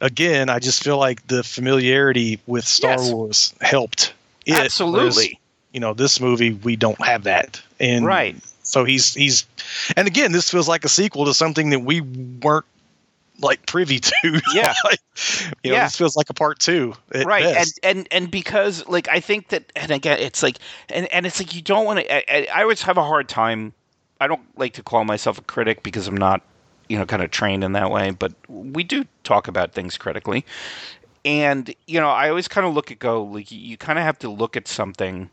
again, I just feel like the familiarity with Star Yes. Wars helped. It, Absolutely. whereas, you know, this movie we don't have that, and Right. so he's he's, and again, this feels like a sequel to something that we weren't like privy to. *laughs* Yeah. like, you know, Yeah. this feels like a part two. right and, best. and and because like i think that and again it's like and, and it's like you don't want to I, I I always have a hard time i don't like to call myself a critic because i'm not you know kind of trained in that way but we do talk about things critically and you know i always kind of look at go like you, kind of have to look at something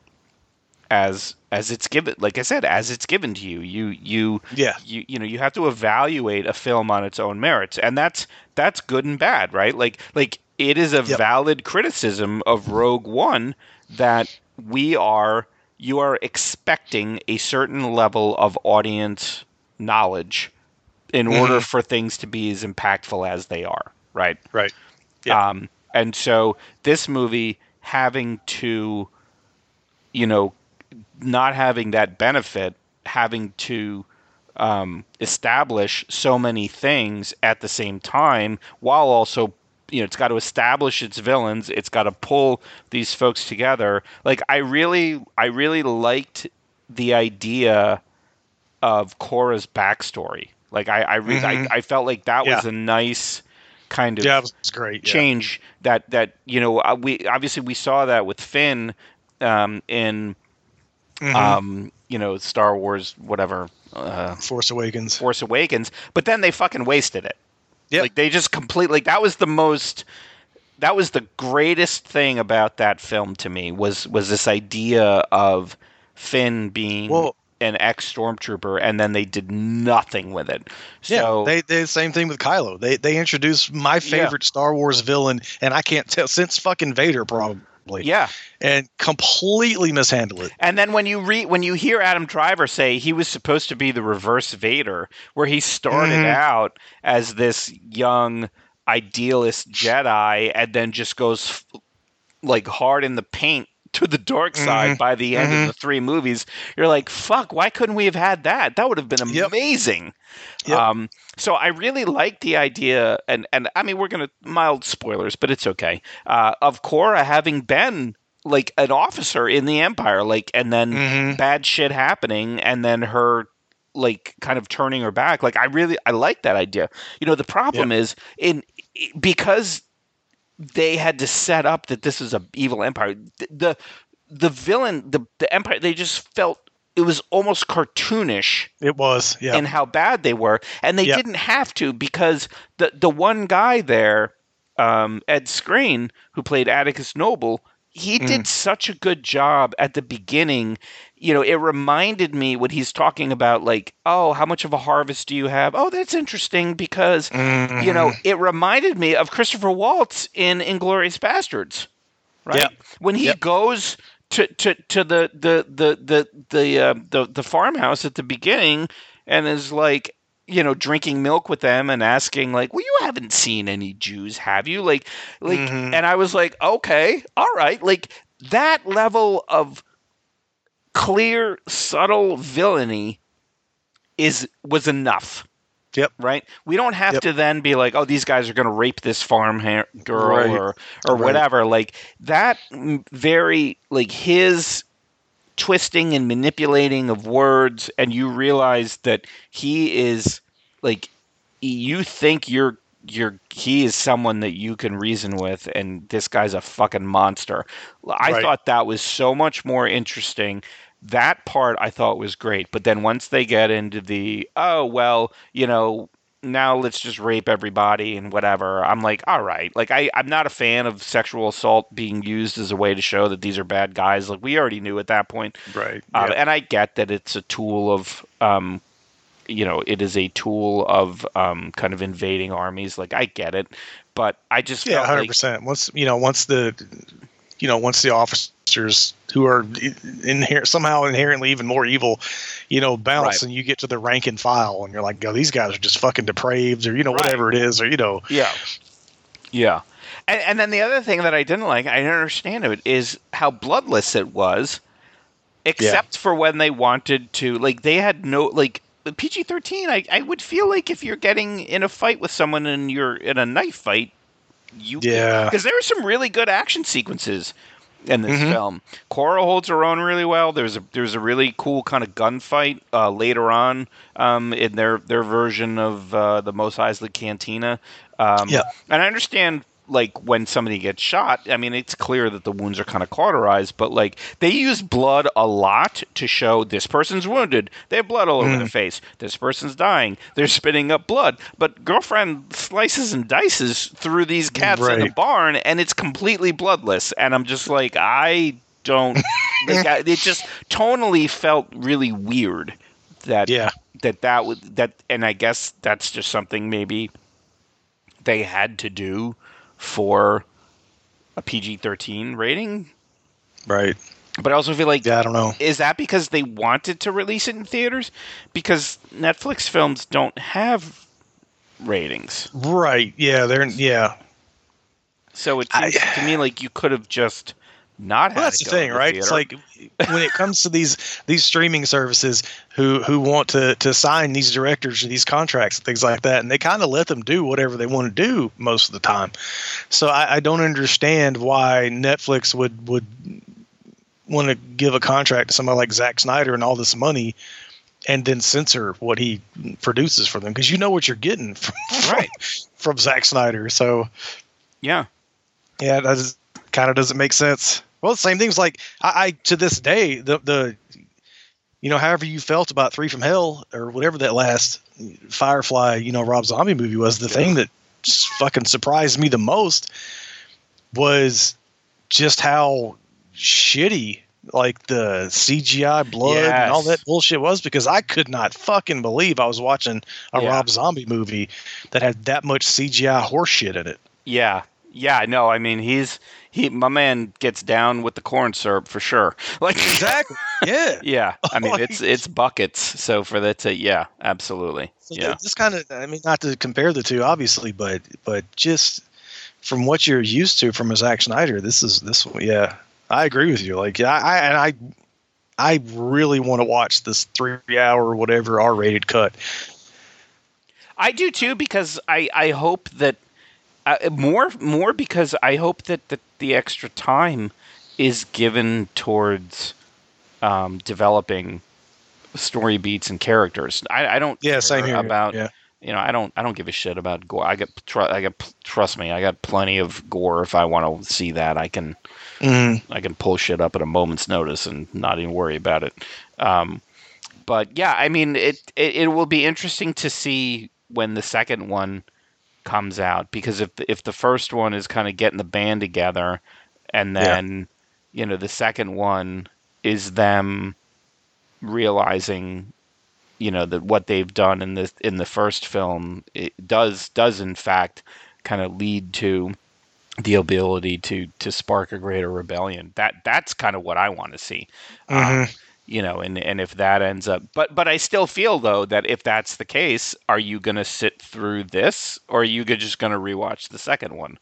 as as it's given like i said as it's given to you you you yeah, you you know you have to evaluate a film on its own merits and that's that's good and bad right like like it is a Yep. valid criticism of rogue one that we are you are expecting a certain level of audience knowledge in order for things to be as impactful as they are right right. Yeah. um, and so this movie having to, you know, not having that benefit, having to um, establish so many things at the same time, while also, you know, it's got to establish its villains. It's got to pull these folks together. Like I really, I really liked the idea of Kora's backstory. Like I, I, re- Mhm. I, I felt like that was a nice kind of Yeah, great. yeah. change that that you know uh, we obviously we saw that with Finn um, in Mhm. um, you know Star Wars whatever uh, Force Awakens. Force Awakens, but then they fucking wasted it. Yep. Like they just completely like that was the most that was the greatest thing about that film to me was was this idea of Finn being Well, an ex stormtrooper and then they did nothing with it. yeah, So they they the same thing with Kylo. They they introduced my favorite Star Wars villain, and I can't tell since fucking Vader probably, yeah. and completely mishandle it. And then when you read when you hear Adam Driver say he was supposed to be the reverse Vader, where he started Mhm. out as this young idealist Jedi and then just goes f- like hard in the paint to the dark side Mhm. by the end Mhm. of the three movies, you're like, fuck, why couldn't we have had that? That would have been amazing. Yep. Um, so I really like the idea, and, and I mean, we're going to mild spoilers, but it's okay, uh, of Kora having been like an officer in the Empire, like, and then Mhm. bad shit happening and then her like kind of turning her back like i really i like that idea you know the problem is in because they had to set up that this is a evil empire th- the the villain the, the empire they just felt it was almost cartoonish It was, yeah, in how bad they were and they Yep. didn't have to because the the one guy there um, Ed Skrein who played atticus noble he Mm. did such a good job at the beginning you know it reminded me when he's talking about like oh how much of a harvest do you have oh that's interesting because you know Mhm. it reminded me of christopher waltz in Inglourious Basterds right Yep. when he Yep. goes to, to, to the the the the the, uh, the the farmhouse at the beginning and is like you know drinking milk with them and asking like well you haven't seen any jews have you like like Mhm. and i was like okay all right like that level of clear subtle villainy is was enough Yep. right we don't have Yep. to then be like oh these guys are going to rape this farm ha- girl Right. or or Right. whatever like that very like his twisting and manipulating of words and you realize that he is like you think you're you're he is someone that you can reason with and this guy's a fucking monster i Right. thought that was so much more interesting that part i thought was great but then once they get into the oh well you know now let's just rape everybody and whatever i'm like all right. Like I, i'm not a fan of sexual assault being used as a way to show that these are bad guys. Like we already knew at that point. Right, um, and I get that it's a tool of, um, you know, it is a tool of um, kind of invading armies. Like I get it, but I just yeah, felt hundred like, percent. Once you know, once the you know, once the officers who are inher- somehow inherently even more evil, you know, bounce Right. and you get to the rank and file and you're like, oh, these guys are just fucking depraved or you know Right. whatever it is or you know, Yeah. Yeah. And, and then the other thing that I didn't like, I didn't understand it, is how bloodless it was, except for when they wanted to. Like, they had no. Like, PG 13, I, I would feel like if you're getting in a fight with someone and you're in a knife fight, you. Yeah. Because there were some really good action sequences in this Mhm. film. Kora holds her own really well. There's a there's a really cool kind of gunfight uh, later on um, in their their version of uh, the Mos Eisley Cantina. Um, Yeah. and I understand like when somebody gets shot. I mean, it's clear that the wounds are kind of cauterized, but like they use blood a lot to show this person's wounded. They have blood all over Mm. their face. This person's dying. They're spitting up blood. But girlfriend slices and dices through these cats in the barn, and it's completely bloodless. And I'm just like, I don't. *laughs* like, I- it just tonally felt really weird that yeah, that that would that and i guess that's just something maybe they had to do for a pg-13 rating right. but i also feel like Yeah, I don't know. is that because they wanted to release it in theaters because netflix films don't have ratings Right. Yeah, they're yeah. so it I- to me like you could have just not Well, that's the thing, in right? It's like when it comes to these these streaming services who who want to to sign these directors or these contracts and things like that, and they kind of let them do whatever they want to do most of the time. So I, I don't understand why Netflix would would want to give a contract to somebody like Zack Snyder and all this money. And then censor what he produces for them because you know what you're getting *laughs* from, Right. from Zack Snyder. So yeah yeah, that kind of doesn't make sense. Well, the same things like I, I to this day the the you know however you felt about Three from Hell or whatever that last Firefly you know Rob Zombie movie was the thing that just fucking surprised me the most was just how shitty like the CGI blood and all that bullshit was because I could not fucking believe I was watching a Yeah. Rob Zombie movie that had that much CGI horseshit in it. Yeah, yeah, no, I mean he's he my man gets down with the corn syrup for sure. *laughs* Like Exactly. Yeah. *laughs* yeah, I mean it's it's buckets. So for that to yeah, absolutely. So Yeah. this kind of, I mean, not to compare the two, obviously, but but just from what you're used to from a Zack Snyder, this is this one. Yeah, I agree with you. Like, yeah, I and I, I really want to watch this three hour whatever R rated cut. I do too because I I hope that uh, more more because I hope that the, the extra time is given towards um, developing story beats and characters. I, I don't Yeah, same here. about yeah, you know, I don't I don't give a shit about gore. I got tr- I get trust me, I got plenty of gore if I want to see that. I can Mhm. I can pull shit up at a moment's notice and not even worry about it. Um, but yeah, I mean, it, it it will be interesting to see when the second one comes out because if if the first one is kind of getting the band together, and Yeah. then you know the second one is them realizing you know that what they've done in the in the first film it does does in fact kind of lead to the ability to to spark a greater rebellion that that's kind of what i want to see Um, Mhm. You know and and if that ends up but but i still feel though that if that's the case are you going to sit through this or are you just going to rewatch the second one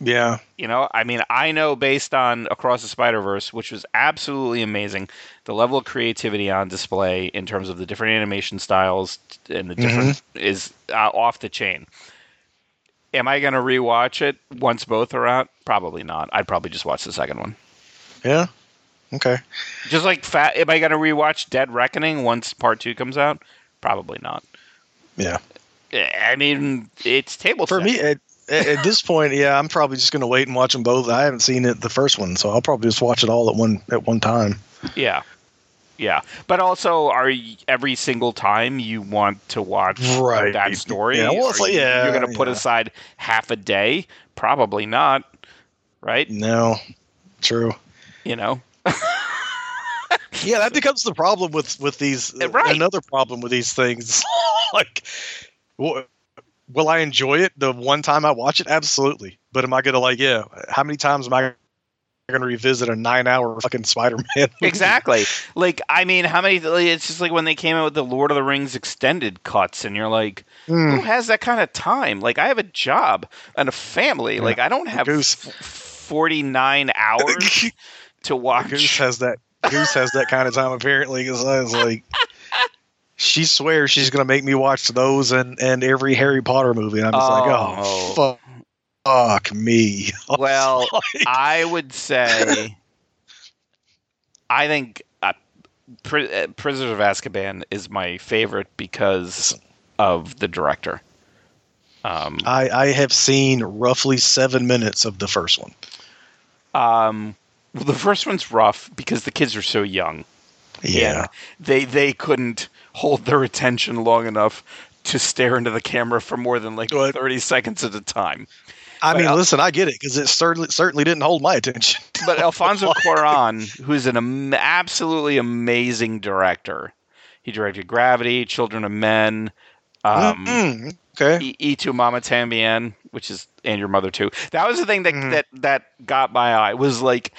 yeah, you know, I mean, I know based on Across the Spider Verse, which was absolutely amazing, the level of creativity on display in terms of the different animation styles and the different is uh, off the chain. Am I going to rewatch it once both are out? Probably not. I'd probably just watch the second one. yeah. Okay. Just like fat. Am I going to rewatch Dead Reckoning once Part Two comes out? Probably not. Yeah. Eh, I mean, it's table For set. me, at, this point, yeah, I'm probably just gonna wait and watch them both. I haven't seen it the first one, so I'll probably just watch it all at one at one time. Yeah. Yeah. But also are y- every single time you want to watch Right. that story Yeah, well, like- you- yeah, you're going to put yeah. aside half a day? Probably not. Right? No, true. You know. *laughs* Yeah, that becomes the problem with with these. Right. Another problem with these things, *laughs* like, w- will I enjoy it the one time I watch it? Absolutely. But am I gonna like? Yeah. How many times am I going to revisit a nine-hour fucking Spider-Man. *laughs* Exactly. Like, I mean, how many? like, It's just like when they came out with the Lord of the Rings extended cuts, and you're like, Hmm. who has that kind of time? Like, I have a job and a family. Like, I don't have f- 49 hours to watch. Goose has that. Goose has that kind of time apparently. Because I was like, she swears she's going to make me watch those and and every Harry Potter movie. And I'm just like, Oh. oh, fuck, fuck me. *laughs* Well, Like, I would say, I think uh, Pri- uh, Prisoners of Azkaban is my favorite because of the director. Um, I I have seen roughly seven minutes of the first one. um, well, the first one's rough because the kids are so young. Yeah. they they couldn't hold their attention long enough to stare into the camera for more than like What? thirty seconds at a time. I But mean, I'll- listen, I get it because it certainly certainly didn't hold my attention. *laughs* But Alfonso Cuarón, who's an am- absolutely amazing director, he directed Gravity, Children of Men, um, Mm, okay. E to Mama Tambien, which is and your mother too. That was the thing that Mhm. that that got my eye was like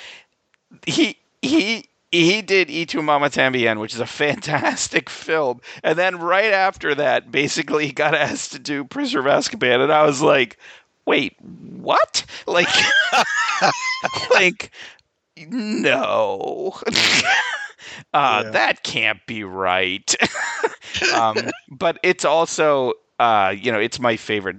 he he he did E to Mama Tambien, which is a fantastic *laughs* film, and then right after that, basically he got asked to do Prisoner of Azkaban, and I was like, wait, what? *laughs* Like, *laughs* like no. Uh, Yeah. That can't be right. um, but it's also, uh, you know, it's my favorite.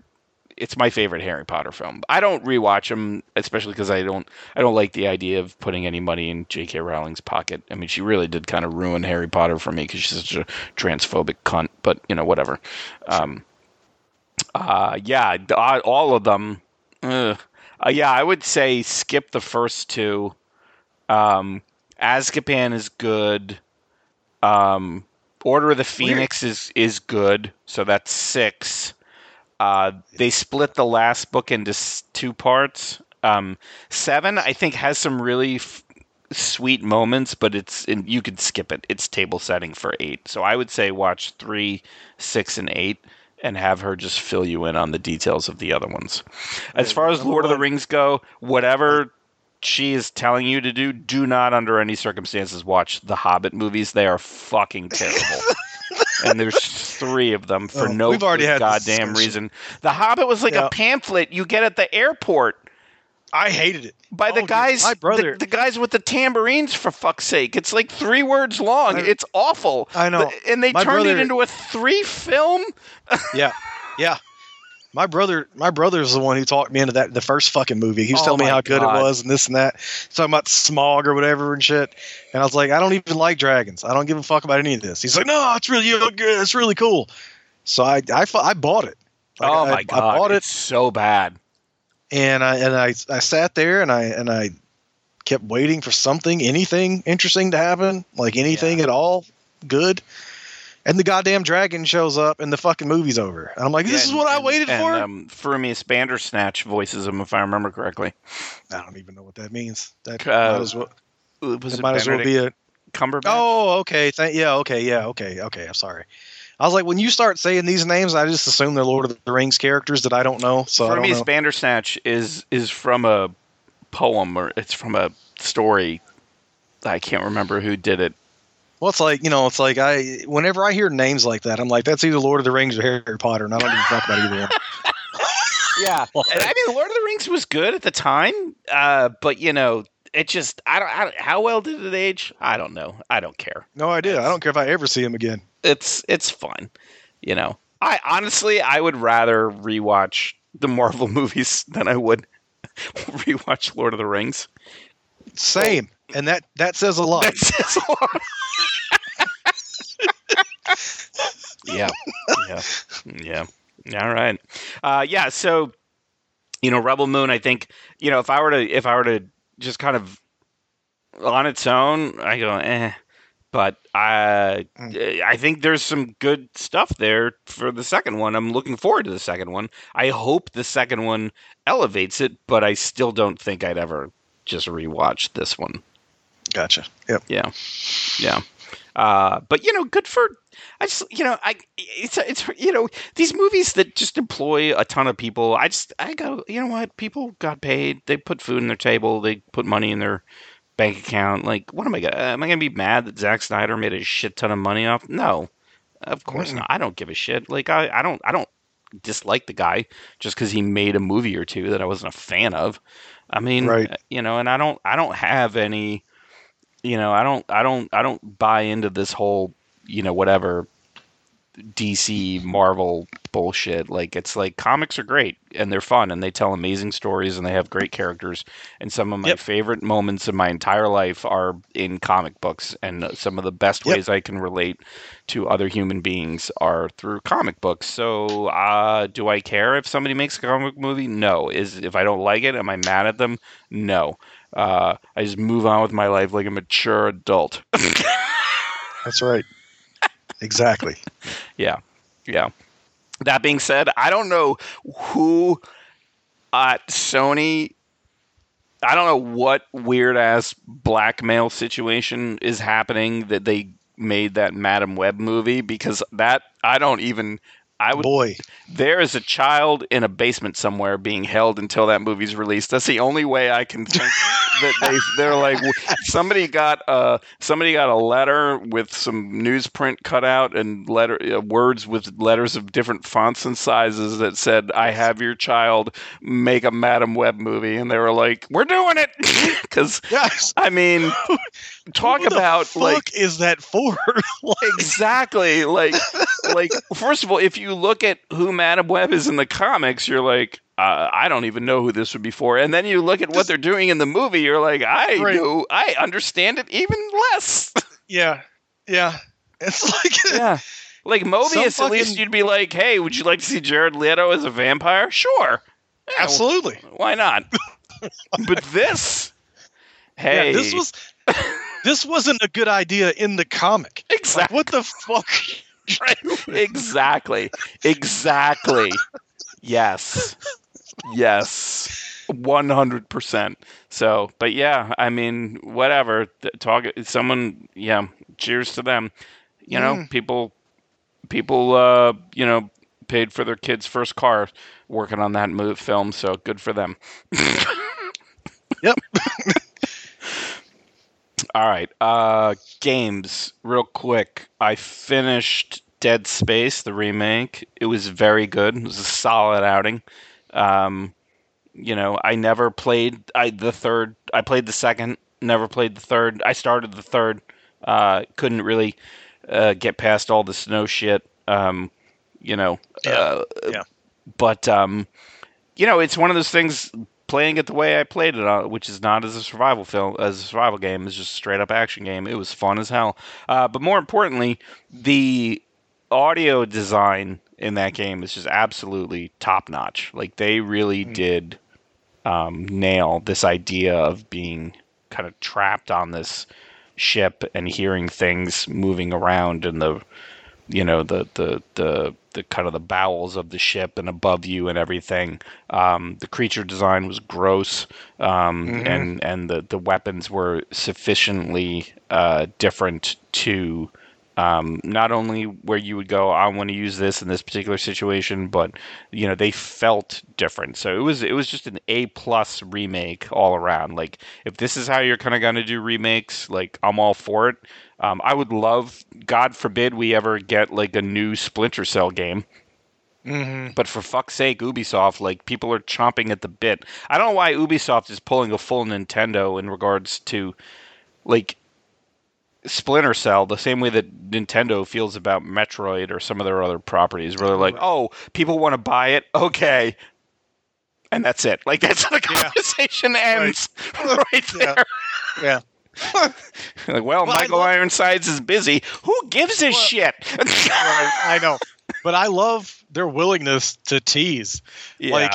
It's my favorite Harry Potter film. I don't rewatch them, especially because I don't. I don't like the idea of putting any money in J.K. Rowling's pocket. I mean, she really did kind of ruin Harry Potter for me because she's such a transphobic cunt. But you know, whatever. Um, uh, yeah, uh, all of them. Uh, yeah, I would say skip the first two. Um, Azkaban is good. Um, Order of the Phoenix is is good. So that's six. Uh, they split the last book into s- two parts. Um, seven, I think, has some really f- sweet moments, but it's you could skip it. It's table setting for eight. So I would say watch three, six, and eight, and have her just fill you in on the details of the other ones. As far as Lord of the Rings go, whatever she is telling you to do, do not under any circumstances watch the Hobbit movies. They are fucking terrible. *laughs* and there's three of them for Oh, no we've already had goddamn reason. The Hobbit was like Yeah. a pamphlet you get at the airport I hated it. by Oh, the dude, guys my brother- the, the guys with the tambourines for fuck's sake. It's like three words long. I- it's awful. I know. The- and they My turned it into a three film. Yeah, yeah. My brother, my brother's the one who talked me into that the first fucking movie. He was Oh telling me how good it was and this and that. Talking about Smaug or whatever and shit. And I was like, I don't even like dragons. I don't give a fuck about any of this. He's like, No, it's really good. It's really cool. So I, I, I bought it. Like, oh I- my god. I bought it It's so bad. and I and I, I sat there and I and I kept waiting for something, anything interesting to happen, like anything at all good. And the goddamn dragon shows up, and the fucking movie's over. And I'm like, this Yeah, is what I waited and, for. Um, Fermius Bandersnatch voices him, if I remember correctly. I don't even know what that means. That Uh, might as well, Was it it might as well be a. Cumberbatch? Oh, okay. Thank, yeah, okay, yeah, okay, okay. I'm sorry. I was like, when you start saying these names, I just assume they're Lord of the Rings characters that I don't know. So I don't Bandersnatch is is from a poem or it's from a story. I can't remember who did it. Well, it's like you know, it's like I. Whenever I hear names like that, I'm like, that's either Lord of the Rings or Harry Potter, and I don't even a fuck about either one. *laughs* Yeah, and I mean, Lord of the Rings was good at the time, uh, but you know, it just I don't, I don't. How well did it age? I don't know. I don't care. No idea. I don't care if I ever see him again. It's it's fun. You know, I honestly I would rather rewatch the Marvel *laughs* movies than I would *laughs* rewatch Lord of the Rings. Same, and that that says a lot. That says a lot. Yeah, yeah, yeah. All right. Uh, yeah. So, you know, Rebel Moon. I think you know if I were to if I were to just kind of on its own, I go eh. But I I think there's some good stuff there for the second one. I'm looking forward to the second one. I hope the second one elevates it, but I still don't think I'd ever just rewatch this one. Gotcha. Yep. Yeah, yeah. Uh, but you know, good for. I just you know I it's it's you know these movies that just employ a ton of people. I just I go you know what people got paid. They put food in their table. They put money in their bank account. Like what am I gonna am I gonna be mad that Zack Snyder made a shit ton of money off? No, of course Mm-mm. not. I don't give a shit. Like I I don't I don't dislike the guy just because he made a movie or two that I wasn't a fan of. I mean, Right. you know, and I don't I don't have any you know, I don't I don't I don't buy into this whole, you know, whatever DC Marvel bullshit. Like it's like comics are great and they're fun and they tell amazing stories and they have great characters and some of my Yep. favorite moments in my entire life are in comic books and some of the best Yep. ways I can relate to other human beings are through comic books. So, uh, do I care if somebody makes a comic movie? No. Is if I don't like it, am I mad at them? No. Uh, I just move on with my life like a mature adult. *laughs* That's right. Exactly. Yeah. Yeah. That being said, I don't know who at Sony I don't know what weird ass blackmail situation is happening that they made that Madame Web movie because that I don't even I would Boy, there is a child in a basement somewhere being held until that movie's released. That's the only way I can think *laughs* that they they're like somebody got a somebody got a letter with some newsprint cut out and letter uh, words with letters of different fonts and sizes that said I have your child make a Madame Web movie and they were like we're doing it *laughs* cuz yes. I mean *laughs* talk Who the about fuck like is that for? *laughs* Like, exactly. Like like first of all if you look at who madam web is in the comics you're like uh, i don't even know who this would be for. And then you look at what they're doing in the movie you're like i Right. i understand it even less. *laughs* Yeah, yeah. It's like *laughs* yeah. Like Morbius Some at least you'd be like hey would you like to see jared leto as a vampire? Sure. Yeah, absolutely. why not? But this hey Yeah, this was this wasn't a good idea in the comic. Like, exactly what the fuck? exactly. Exactly. Yes. Yes. 100%. So, but yeah, I mean, whatever. Talk someone, yeah, cheers to them. You know, Mm. people people uh, you know, paid for their kids' first car working on that move film, so good for them. *laughs* Yep. All right. Uh games real quick. I finished Dead Space the remake. It was very good. It was a solid outing. Um you know, I never played I the third. I played the second, never played the third. I started the third. Uh couldn't really uh get past all the snow shit. Um you know, Yeah. uh, Yeah. but um you know, it's one of those things playing it the way I played it, uh, which is not as a survival film, as a survival game, is just a straight up action game. It was fun as hell. Uh, but more importantly, the audio design in that game is just absolutely top notch. Like they really Mm. did um, nail this idea of being kind of trapped on this ship and hearing things moving around and the you know the the the the kind of the bowels of the ship and above you and everything. Um, the creature design was gross, um, Mhm. and and the the weapons were sufficiently uh, different to. Um, not only where you would go, I want to use this in this particular situation, but you know they felt different. So it was it was just an A plus remake all around. Like if this is how you're kind of going to do remakes, like I'm all for it. Um, I would love, God forbid, we ever get like a new Splinter Cell game. Mm-hmm. But for fuck's sake, Ubisoft, like people are chomping at the bit. I don't know why Ubisoft is pulling a full Nintendo in regards to like Splinter Cell, the same way that Nintendo feels about Metroid or some of their other properties, where they're like, "Oh, people want to buy it, okay," and that's it. Like that's how the Yeah. conversation ends *laughs* right, Yeah. there. Yeah. *laughs* like, well, Well, Michael love- Ironsides is busy. Who gives a Well- shit? Right, I know. *laughs* But I love their willingness to tease. yeah. Like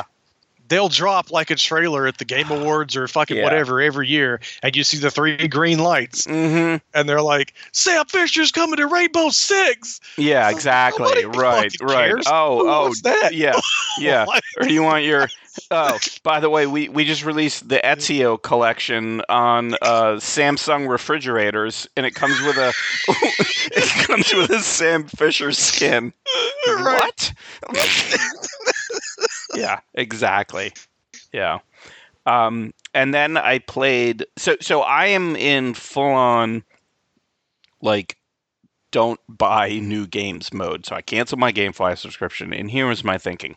they'll drop like a trailer at the Game *sighs* Awards or fucking Yeah. whatever every year, and you see the three green lights, hmm and they're like, "Sam Fisher's coming to Rainbow Six. Yeah, exactly. Right, right. cares. Oh, oh, that? yeah, *laughs* yeah. Like, or do you want your Oh, by the way, we, we just released the Ezio collection on uh, Samsung refrigerators, and it comes with a *laughs* it comes with a Sam Fisher skin. *laughs* What? Yeah, exactly. Yeah. Um, and then I played. So so I am in full on like don't buy new games mode. So I canceled my GameFly subscription, and here was my thinking.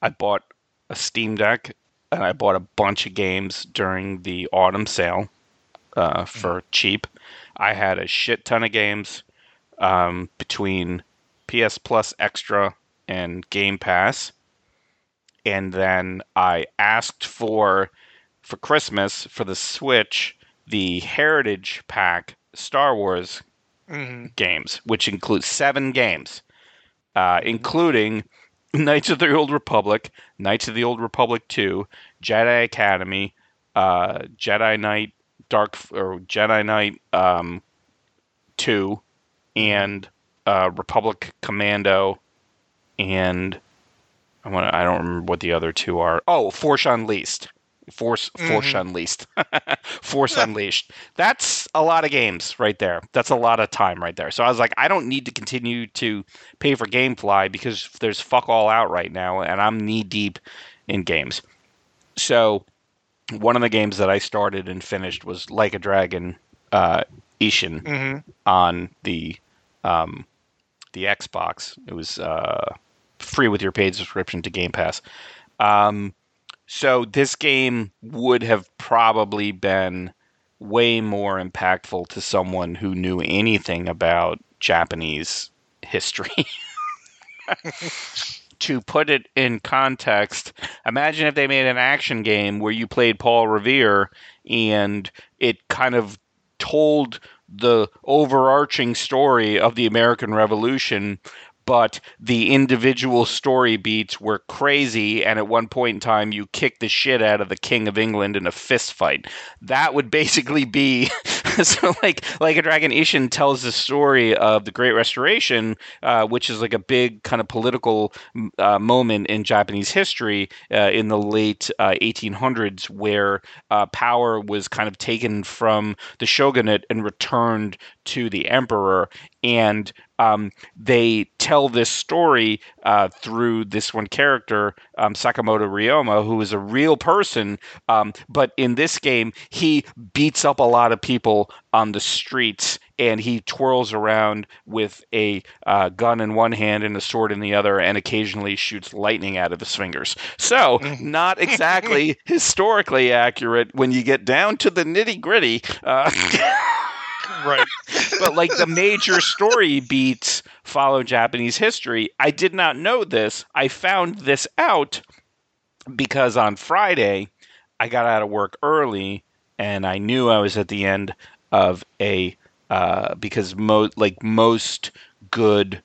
I bought a Steam Deck and I bought a bunch of games during the autumn sale uh, for mm. cheap. I had a shit ton of games um, between PS Plus Extra and Game Pass, and then I asked for for Christmas for the Switch the Heritage Pack Star Wars mm-hmm. games, which includes seven games, uh, including *laughs* Knights of the Old Republic, Knights of the Old Republic 2, Jedi Academy, uh, Jedi Knight Dark or Jedi Knight um, 2, and uh, Republic Commando, and I want I don't remember what the other two are. Oh, Force Unleashed. Force Force mm-hmm. Unleashed. *laughs* Force Unleashed. That's a lot of games right there. That's a lot of time right there. So I was like, I don't need to continue to pay for GameFly because there's fuck all out right now, and I'm knee deep in games. So one of the games that I started and finished was Like a Dragon uh, Ishin mm-hmm. on the um, the Xbox. It was uh, free with your paid subscription to Game Pass. Um, so this game would have probably been way more impactful to someone who knew anything about Japanese history. *laughs* to put it in context, imagine if they made an action game where you played Paul Revere and it kind of told the overarching story of the American Revolution but the individual story beats were crazy and at one point in time you kick the shit out of the king of england in a fist fight. That would basically be *laughs* so like like a dragon ishin tells the story of the great restoration uh, which is like a big kind of political uh, moment in japanese history uh, in the late 1800s uh, where uh, power was kind of taken from the shogunate and returned to the emperor and um, they tell this story uh, through this one character, um, Sakamoto Ryoma, who is a real person. Um, but in this game, he beats up a lot of people on the streets and he twirls around with a uh, gun in one hand and a sword in the other and occasionally shoots lightning out of his fingers. So, not exactly *laughs* historically accurate when you get down to the nitty gritty. Uh, *laughs* right. but like the major story beats follow Japanese history. I did not know this. I found this out because on Friday I got out of work early and I knew I was at the end of a uh, because like most good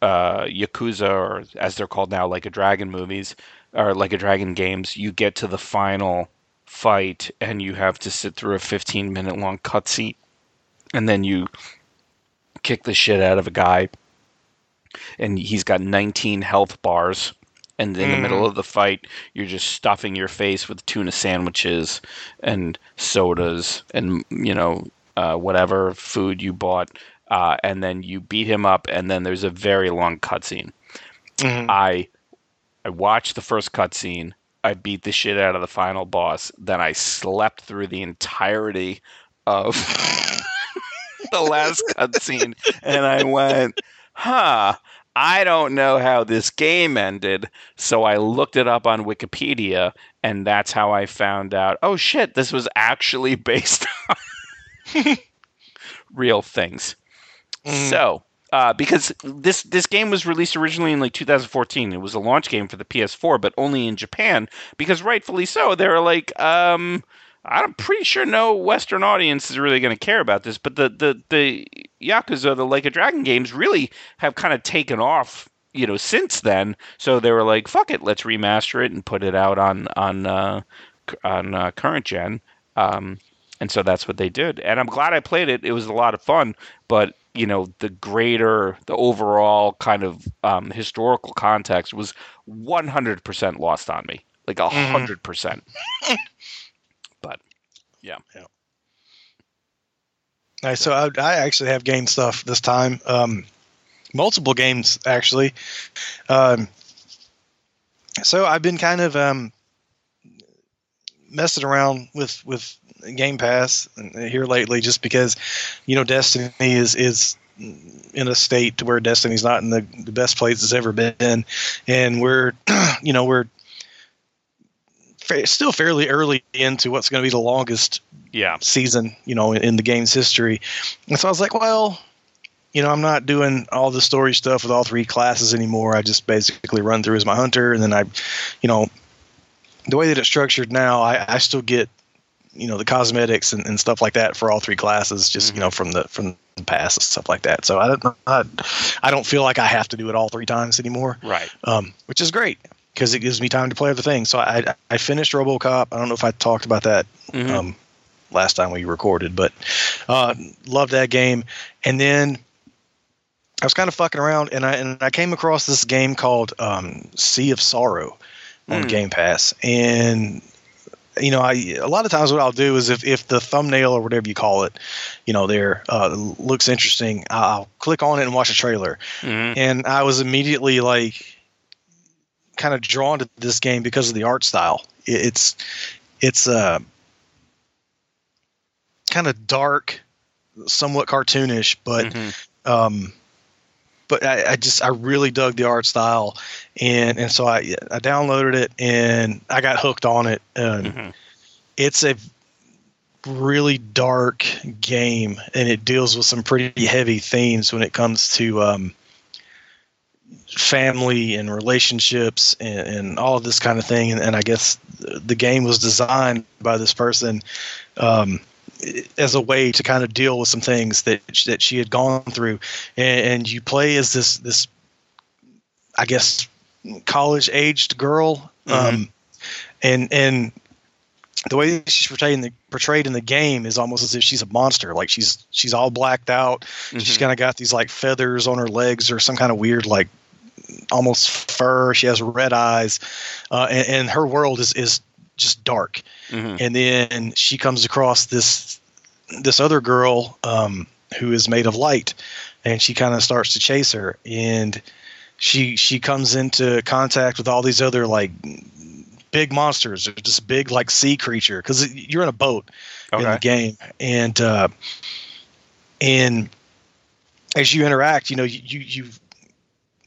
uh, Yakuza or as they're called now, like a dragon movies or like a dragon games, you get to the final fight and you have to sit through a 15 minute long cutscene and then you kick the shit out of a guy and he's got 19 health bars and in mm. the middle of the fight you're just stuffing your face with tuna sandwiches and sodas and you know uh, whatever food you bought uh, and then you beat him up and then there's a very long cutscene mm-hmm. i i watched the first cutscene i beat the shit out of the final boss then i slept through the entirety of *laughs* *laughs* the last cutscene, and I went, huh. I don't know how this game ended, so I looked it up on Wikipedia, and that's how I found out. Oh shit, this was actually *laughs* based on *laughs* real things. Mm. So, uh, because this this game was released originally in like 2014, it was a launch game for the PS4, but only in Japan. Because rightfully so, they were like, um, I'm pretty sure no Western audience is really going to care about this, but the the the Yakuza, the Like a Dragon games, really have kind of taken off, you know, since then. So they were like, "Fuck it, let's remaster it and put it out on on uh, on uh, current gen." Um, and so that's what they did. And I'm glad I played it. It was a lot of fun, but you know, the greater, the overall kind of um, historical context was 100% lost on me like hundred percent. But *laughs* yeah, Nice. So I, I actually have gained stuff this time. Um, multiple games actually. Um, so I've been kind of um, messing around with with Game Pass here lately, just because you know Destiny is is in a state to where Destiny's not in the, the best place it's ever been, and we're *clears throat* you know we're fa- still fairly early into what's going to be the longest yeah, season, you know, in, in the game's history. And so I was like, well, you know, I'm not doing all the story stuff with all three classes anymore. I just basically run through as my hunter, and then I, you know, the way that it's structured now, I, I still get, you know, the cosmetics and, and stuff like that for all three classes, just you know, from the from the past and stuff like that. So I don't, I, I don't feel like I have to do it all three times anymore right. um, which is great because it gives me time to play other things. So I I finished RoboCop. I don't know if I talked about that Mhm. um, last time we recorded, but uh, loved that game. And then I was kind of fucking around, and I and I came across this game called um, Sea of Sorrow on Mm. Game Pass, and you know, I a lot of times what I'll do is if if the thumbnail or whatever you call it, you know, there uh, looks interesting, I'll click on it and watch a trailer Mhm. and I was immediately like kind of drawn to this game because of the art style. It- It's it's uh kind of dark, somewhat cartoonish, but Mhm. um but I, I just I really dug the art style and and so I I downloaded it and I got hooked on it and Mhm. it's a really dark game and it deals with some pretty heavy themes when it comes to um, family and relationships and, and all of this kind of thing and, and i guess the game was designed by this person um, as a way to kind of deal with some things that that she had gone through and, and you play as this this i guess college aged girl um, and and the way she's portrayed in the portrayed in the game is almost as if she's a monster. Like she's she's all blacked out. She's Mhm. kind of got these like feathers on her legs or some kind of weird like almost fur. She has red eyes, uh, and, and her world is is just dark. Mhm. And then she comes across this this other girl um, who is made of light, and she kind of starts to chase her and. She she comes into contact with all these other like big monsters or just big like sea creature because you're in a boat in the game and uh and as you interact you know you, you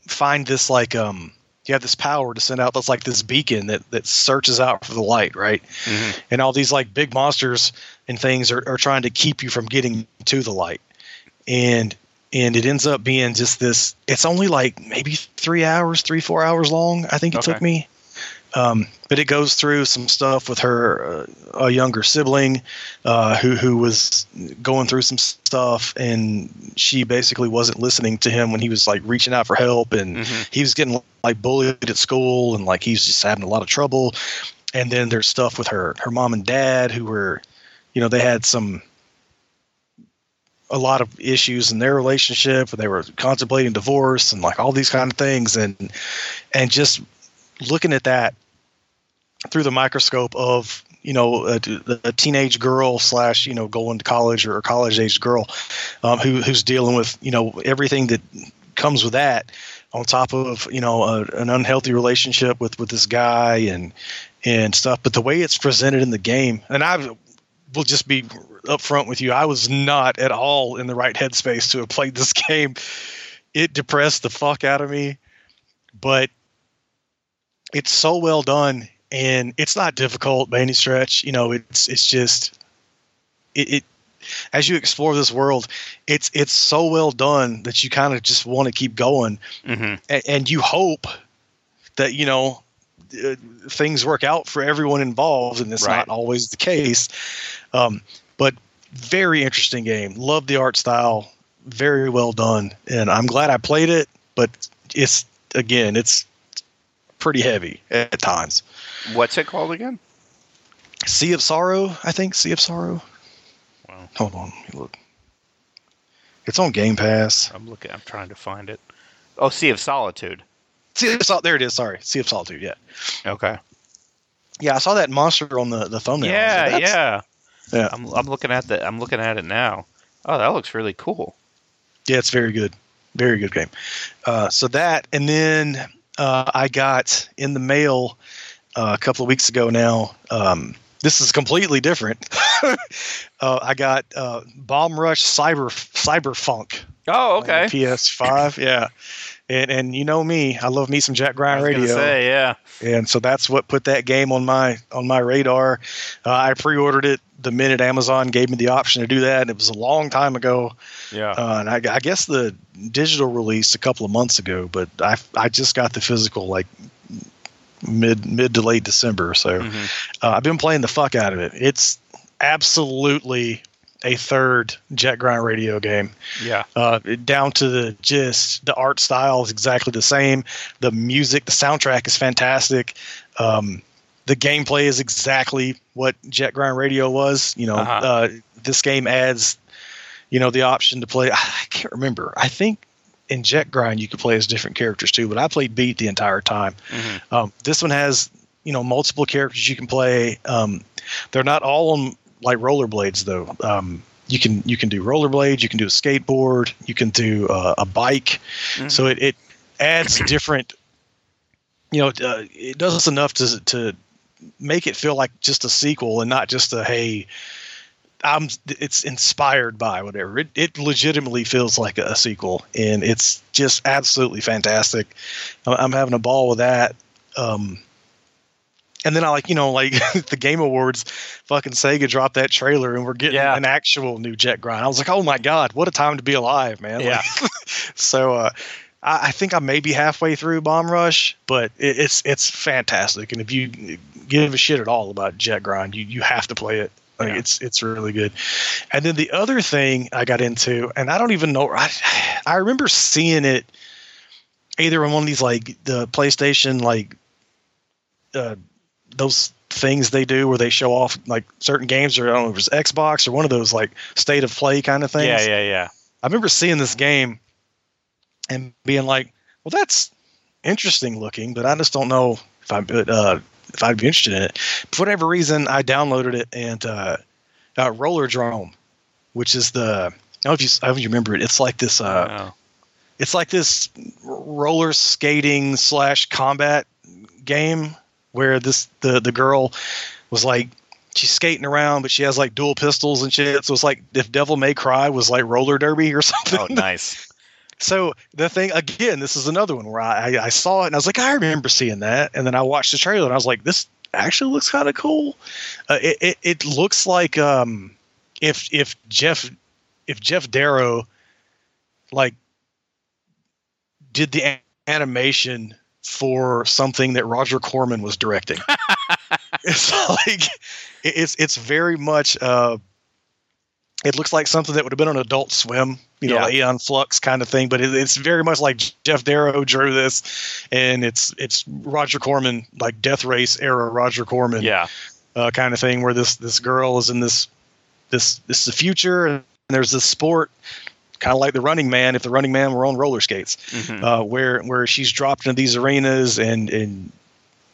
find this like um you have this power to send out that's like this beacon that that searches out for the light right Mhm. and all these like big monsters and things are, are trying to keep you from getting to the light and and it ends up being just this it's only like maybe three hours three four hours long i think it Okay. took me um, but it goes through some stuff with her uh, a younger sibling uh, who who was going through some stuff and she basically wasn't listening to him when he was like reaching out for help and Mhm. he was getting like bullied at school and like he's just having a lot of trouble and then there's stuff with her her mom and dad who were you know they had some a lot of issues in their relationship and they were contemplating divorce and like all these kind of things and and just looking at that through the microscope of you know a, a teenage girl slash you know going to college or college age girl um, who who's dealing with you know everything that comes with that on top of you know a, an unhealthy relationship with with this guy and and stuff. But the way it's presented in the game and i will just be upfront with you i was not at all in the right headspace to have played this *laughs* game. It depressed the fuck out of me but it's so well done and it's not difficult by any stretch. You know it's it's just it, it as you explore this world it's it's so well done that you kind of just want to keep going. Mhm. and, and you hope that you know uh, things work out for everyone involved and it's Right. not always the case. Um, but very interesting game. Love the art style. Very well done. And i'm glad i played it but it's again it's pretty heavy at times What's it called again? sea of sorrow i think sea of sorrow Wow. hold on let me look it's on game pass I'm looking. I'm trying to find it. Oh, Sea of Solitude. sea of Sol- there it is sorry sea of solitude yeah Okay. Yeah, I saw that monster on the the thumbnail. Yeah, like, yeah. Yeah. I'm I'm looking at the I'm looking at it now. Oh, that looks really cool. Yeah, it's very good. Very good game. Uh, so that, and then uh, I got in the mail uh, a couple of weeks ago now. Um, this is completely different. *laughs* uh, I got uh, Bomb Rush Cyber Cyber Funk. Oh, okay. PS5. yeah. And, and you know me, I love me some Jet Grind Radio, say, yeah. and so that's what put that game on my on my radar. Uh, I pre-ordered it the minute Amazon gave me the option to do that. And it was a long time ago, Yeah. uh, and I, I guess the digital release a couple of months ago, but I I just got the physical like mid mid to late December. So Mhm. uh, I've been playing the fuck out of it. It's absolutely a third Jet Grind Radio game. Yeah. Uh, down to the gist, the art style is exactly the same. The music, the soundtrack is fantastic. Um, the gameplay is exactly what Jet Grind Radio was. You know, Uh-huh. uh, this game adds, you know, the option to play. *sighs* I can't remember. I think in Jet Grind you could play as different characters too, but I played Beat the entire time. Mhm. Um, this one has you know multiple characters you can play. Um, they're not all on like rollerblades though. Um, you can you can do rollerblades, you can do a skateboard, you can do uh, a bike. Mhm. So it, it adds different. You know, uh, it does enough to to make it feel like just a sequel and not just a hey. I'm. It's inspired by whatever. It it legitimately feels like a sequel, and it's just absolutely fantastic. I'm- having a ball with that. Um, and then I like, you know, like *laughs* the Game Awards, fucking Sega dropped that trailer, and we're getting Yeah. an actual new Jet Grind. I was like, oh my god, what a time to be alive, man! Yeah. Like, *laughs* so uh, I, I think I may be halfway through Bomb Rush, but it, it's it's fantastic. And if you give a shit at all about Jet Grind, you you have to play it. Like Yeah. it's it's really good. And then the other thing I got into, and I don't even know, I I remember seeing it either on one of these like the PlayStation like uh, those things they do where they show off like certain games or I don't know if it's Xbox or one of those like state of play kind of things. Yeah, yeah, yeah. I remember seeing this game and being like, "Well, that's interesting looking, but I just don't know if I uh, if I'd be interested in it." For whatever reason, I downloaded it and uh, uh, Rollerdrome, which is the I don't know if you I don't know if you remember it. It's like this. Uh, it's like this roller skating slash combat game where this the the girl was like she's skating around but she has like dual pistols and shit so it's like if devil may cry was like roller derby or *laughs* something oh, nice. So the thing again this is another one where I, I saw it and i was like i remember seeing that and then i watched the trailer and i was like this actually looks kind of cool uh, it, it, it looks like um if if jeff if Geof Darrow like did the a- animation for something that Roger Corman was directing. *laughs* it's like it's it's very much uh it looks like something that would have been on Adult Swim, you know, Yeah. Aeon Flux kind of thing, but it, it's very much like Geof Darrow drew this, and it's it's Roger Corman, like Death Race era Roger Corman, Yeah. uh, kind of thing, where this this girl is in this this this is the future, and there's this sport, kind of like the Running Man, if the Running Man were on roller skates, Mhm. uh, where where she's dropped into these arenas and and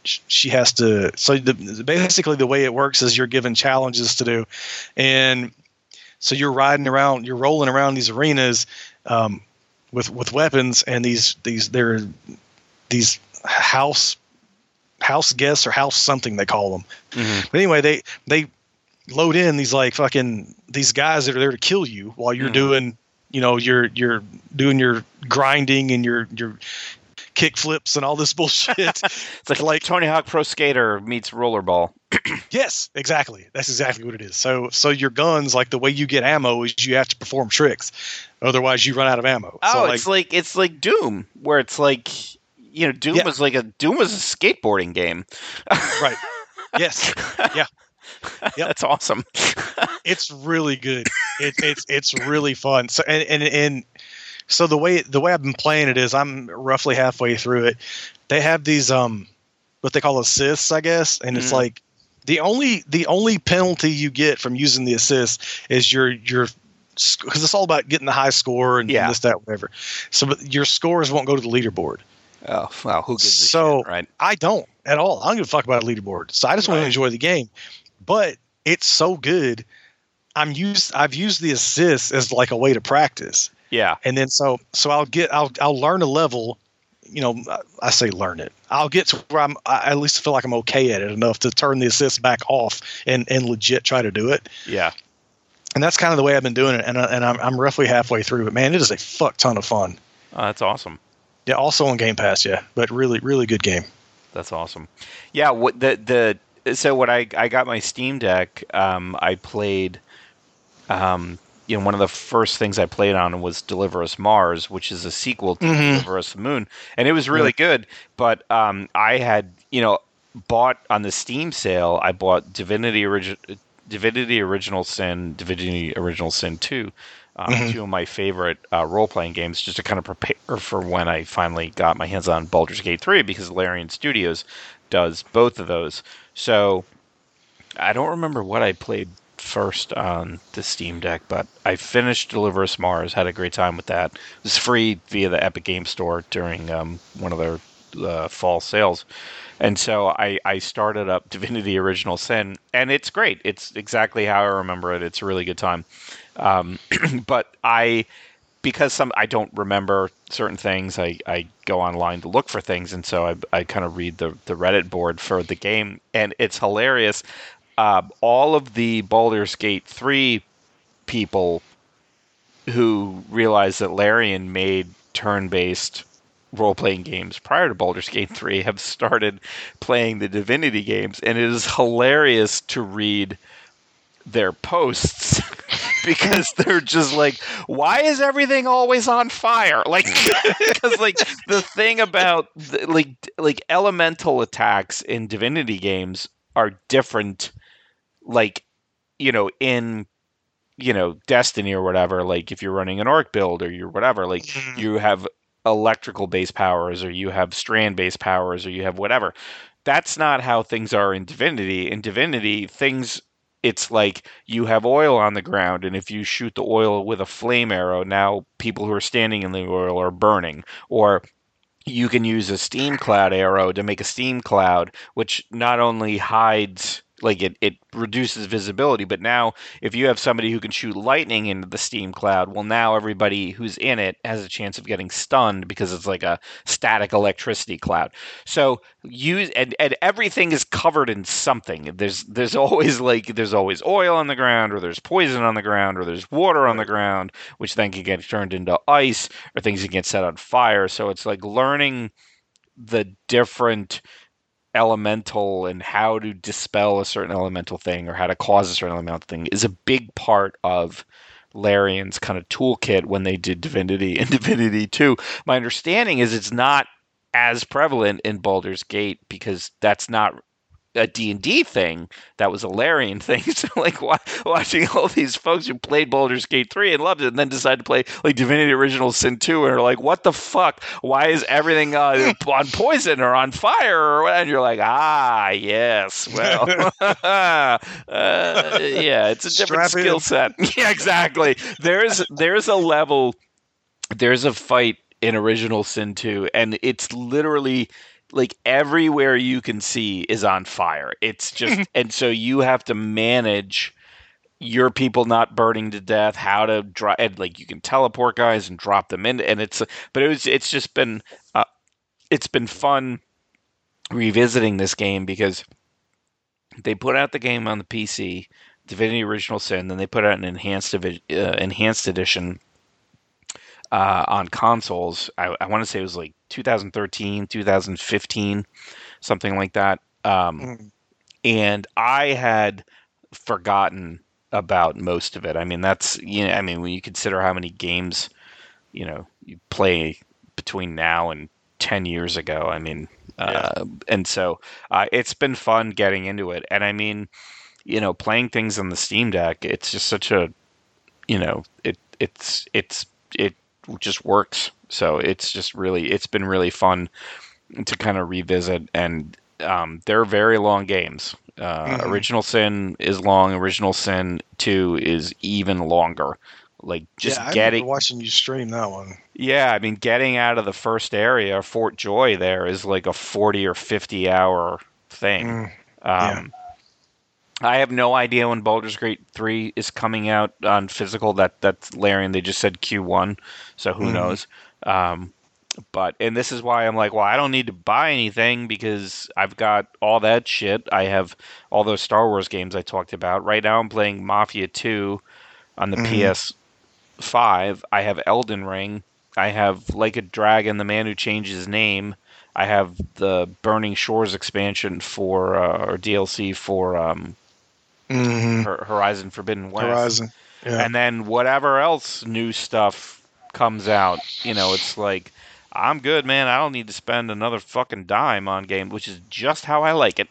she has to. So the, basically, the way it works is you're given challenges to do, and so you're riding around, you're rolling around these arenas um, with with weapons, and these these they're these house house guests or house something they call them. Mhm. But anyway, they they load in these like fucking these guys that are there to kill you while you're Mhm. doing you know you're you're doing your grinding and your your kick flips and all this *laughs* bullshit. It's like, Like- Tony Hawk Pro Skater meets rollerball. *clears throat* yes, exactly. That's exactly what it is. So so your guns like the way you get ammo is you have to perform tricks, otherwise you run out of ammo. Oh, so like, it's like it's like Doom, where it's like you know Doom Yeah. was like a Doom was a skateboarding game. right. Yes, *laughs* Yeah. Yep. That's awesome. it's really good. It, it's it's really fun. So and, and and so the way the way I've been playing it is I'm roughly halfway through it. They have these um what they call assists, I guess, and it's Mhm. like the only the only penalty you get from using the assist is your your because it's all about getting the high score and Yeah. this that whatever. So but your scores won't go to the leaderboard. Oh wow, who gives a So- shit, right? I don't, at all. I don't give a fuck about a leaderboard. So I just right. want to enjoy the game. But it's so good. I'm used. I've used the assist as like a way to practice. Yeah. And then so so I'll get I'll I'll learn a level. You know, I say learn it. I'll get to where I'm. I at least feel like I'm okay at it enough to turn the assist back off and and legit try to do it. Yeah. And that's kind of the way I've been doing it. And and I'm I'm roughly halfway through. But man, it is a fuck ton of fun. Oh, that's awesome. Yeah, also on Game Pass. Yeah, but really really good game. That's awesome. Yeah. What the the so when I I got my Steam Deck, um, I played. Um, you know, one of the first things I played on was Deliver Us Mars, which is a sequel to mm-hmm. Deliver Us the Moon, and it was really good. But um, I had, you know, bought on the Steam sale. I bought Divinity Original, Divinity Original Sin, Divinity Original Sin Two, um, mm-hmm. two of my favorite uh, role playing games, just to kind of prepare for when I finally got my hands on Baldur's Gate Three, because Larian Studios does both of those. So I don't remember what I played first on the Steam Deck, but I finished Deliver Us Mars. Had a great time with that. It was free via the Epic Game Store during um, one of their uh, fall sales, and so I, I started up *laughs* Divinity Original Sin, and it's great. It's exactly how I remember it. It's a really good time. Um, *clears throat* but I because some I don't remember certain things, I, I go online to look for things, and so I, I kind of read the, the Reddit board for the game, and it's hilarious uh, all of the Baldur's Gate 3 people who realized that Larian made turn based role playing games prior to Baldur's Gate 3 *laughs* have started playing the Divinity games, and it is hilarious to read their posts *laughs* because they're just like why is everything always on fire? *laughs* Like because like the thing about the, like like elemental attacks in divinity games are different like you know in you know destiny or whatever like if you're running an arc build or you're whatever like mm-hmm. you have electrical base powers or you have strand base powers or you have whatever. That's not how things are in divinity. In divinity things it's like you have oil on the ground and if you shoot the oil with a flame arrow now people who are standing in the oil are burning. Or you can use a steam cloud arrow to make a steam cloud which not only hides like it, it reduces visibility but now if you have somebody who can shoot lightning into the steam cloud well now everybody who's in it has a chance of getting stunned because it's like a static electricity cloud. So use and, and everything is covered in something. There's there's always like there's always oil on the ground or there's poison on the ground or there's water on the ground which then can get turned into ice or things can get set on fire. So it's like learning the different elemental and how to dispel a certain elemental thing or how to cause a certain elemental thing is a big part of Larian's kind of toolkit when they did Divinity *laughs* and Divinity 2. My understanding is it's not as prevalent in Baldur's Gate because that's not a D&D thing that was a Larian *laughs* thing. So like watching all these folks who played Baldur's Gate 3 and loved it and then decided to play like Divinity Original Sin 2 and are like what the fuck? Why is everything uh, *laughs* on poison or on fire or and you're like ah yes well *laughs* uh, yeah it's a different skill set. Yeah exactly. There's there's a level there's a fight in Original Sin 2 and it's literally like everywhere you can see is on fire. It's *laughs* just and so you have to manage your people not burning to death, how to drop and like you can teleport guys and drop them in and it's but it was it's just been uh, it's been fun revisiting this game because they put out the game on the PC, Divinity Original Sin, then they put out an enhanced uh, enhanced edition uh, on consoles. I, I want to say it was like 2013, 2015, something like that. Um, mm. And I had forgotten about most of it. I mean, that's you know, I mean, when you consider how many games, you know, you play between now and 10 years ago. I mean, uh, yeah. and so uh, it's been fun getting into it. And I mean, you know, playing things on the Steam Deck, it's just such a, you know, it it's it's it just works. So it's just really it's been really fun to kind of revisit and um, they're very long games. Uh, mm-hmm. Original Sin is long. Original Sin Two is even longer. Like just yeah, getting watching you stream that one. Yeah, I mean, getting out of the first area, Fort Joy, there is like a forty or fifty hour thing. Mm, um, yeah. I have no idea when Baldur's Gate three is coming out on physical. That that's Larian. They just said Q one, so who Mhm. knows? Um, but and this is why I'm like, well, I don't need to buy anything because I've got all that shit. I have all those Star Wars games I talked about. Right now, I'm playing Mafia two on the Mhm. PS five. I have Elden Ring. I have Like a Dragon, The Man Who Changed His Name. I have the Burning Shores expansion for uh, or DLC for um, Mhm. Horizon Forbidden West. Horizon. Yeah. And then whatever else new stuff comes out, you know, it's like I'm good, man. I don't need to spend another fucking dime on game, which is just how I like it.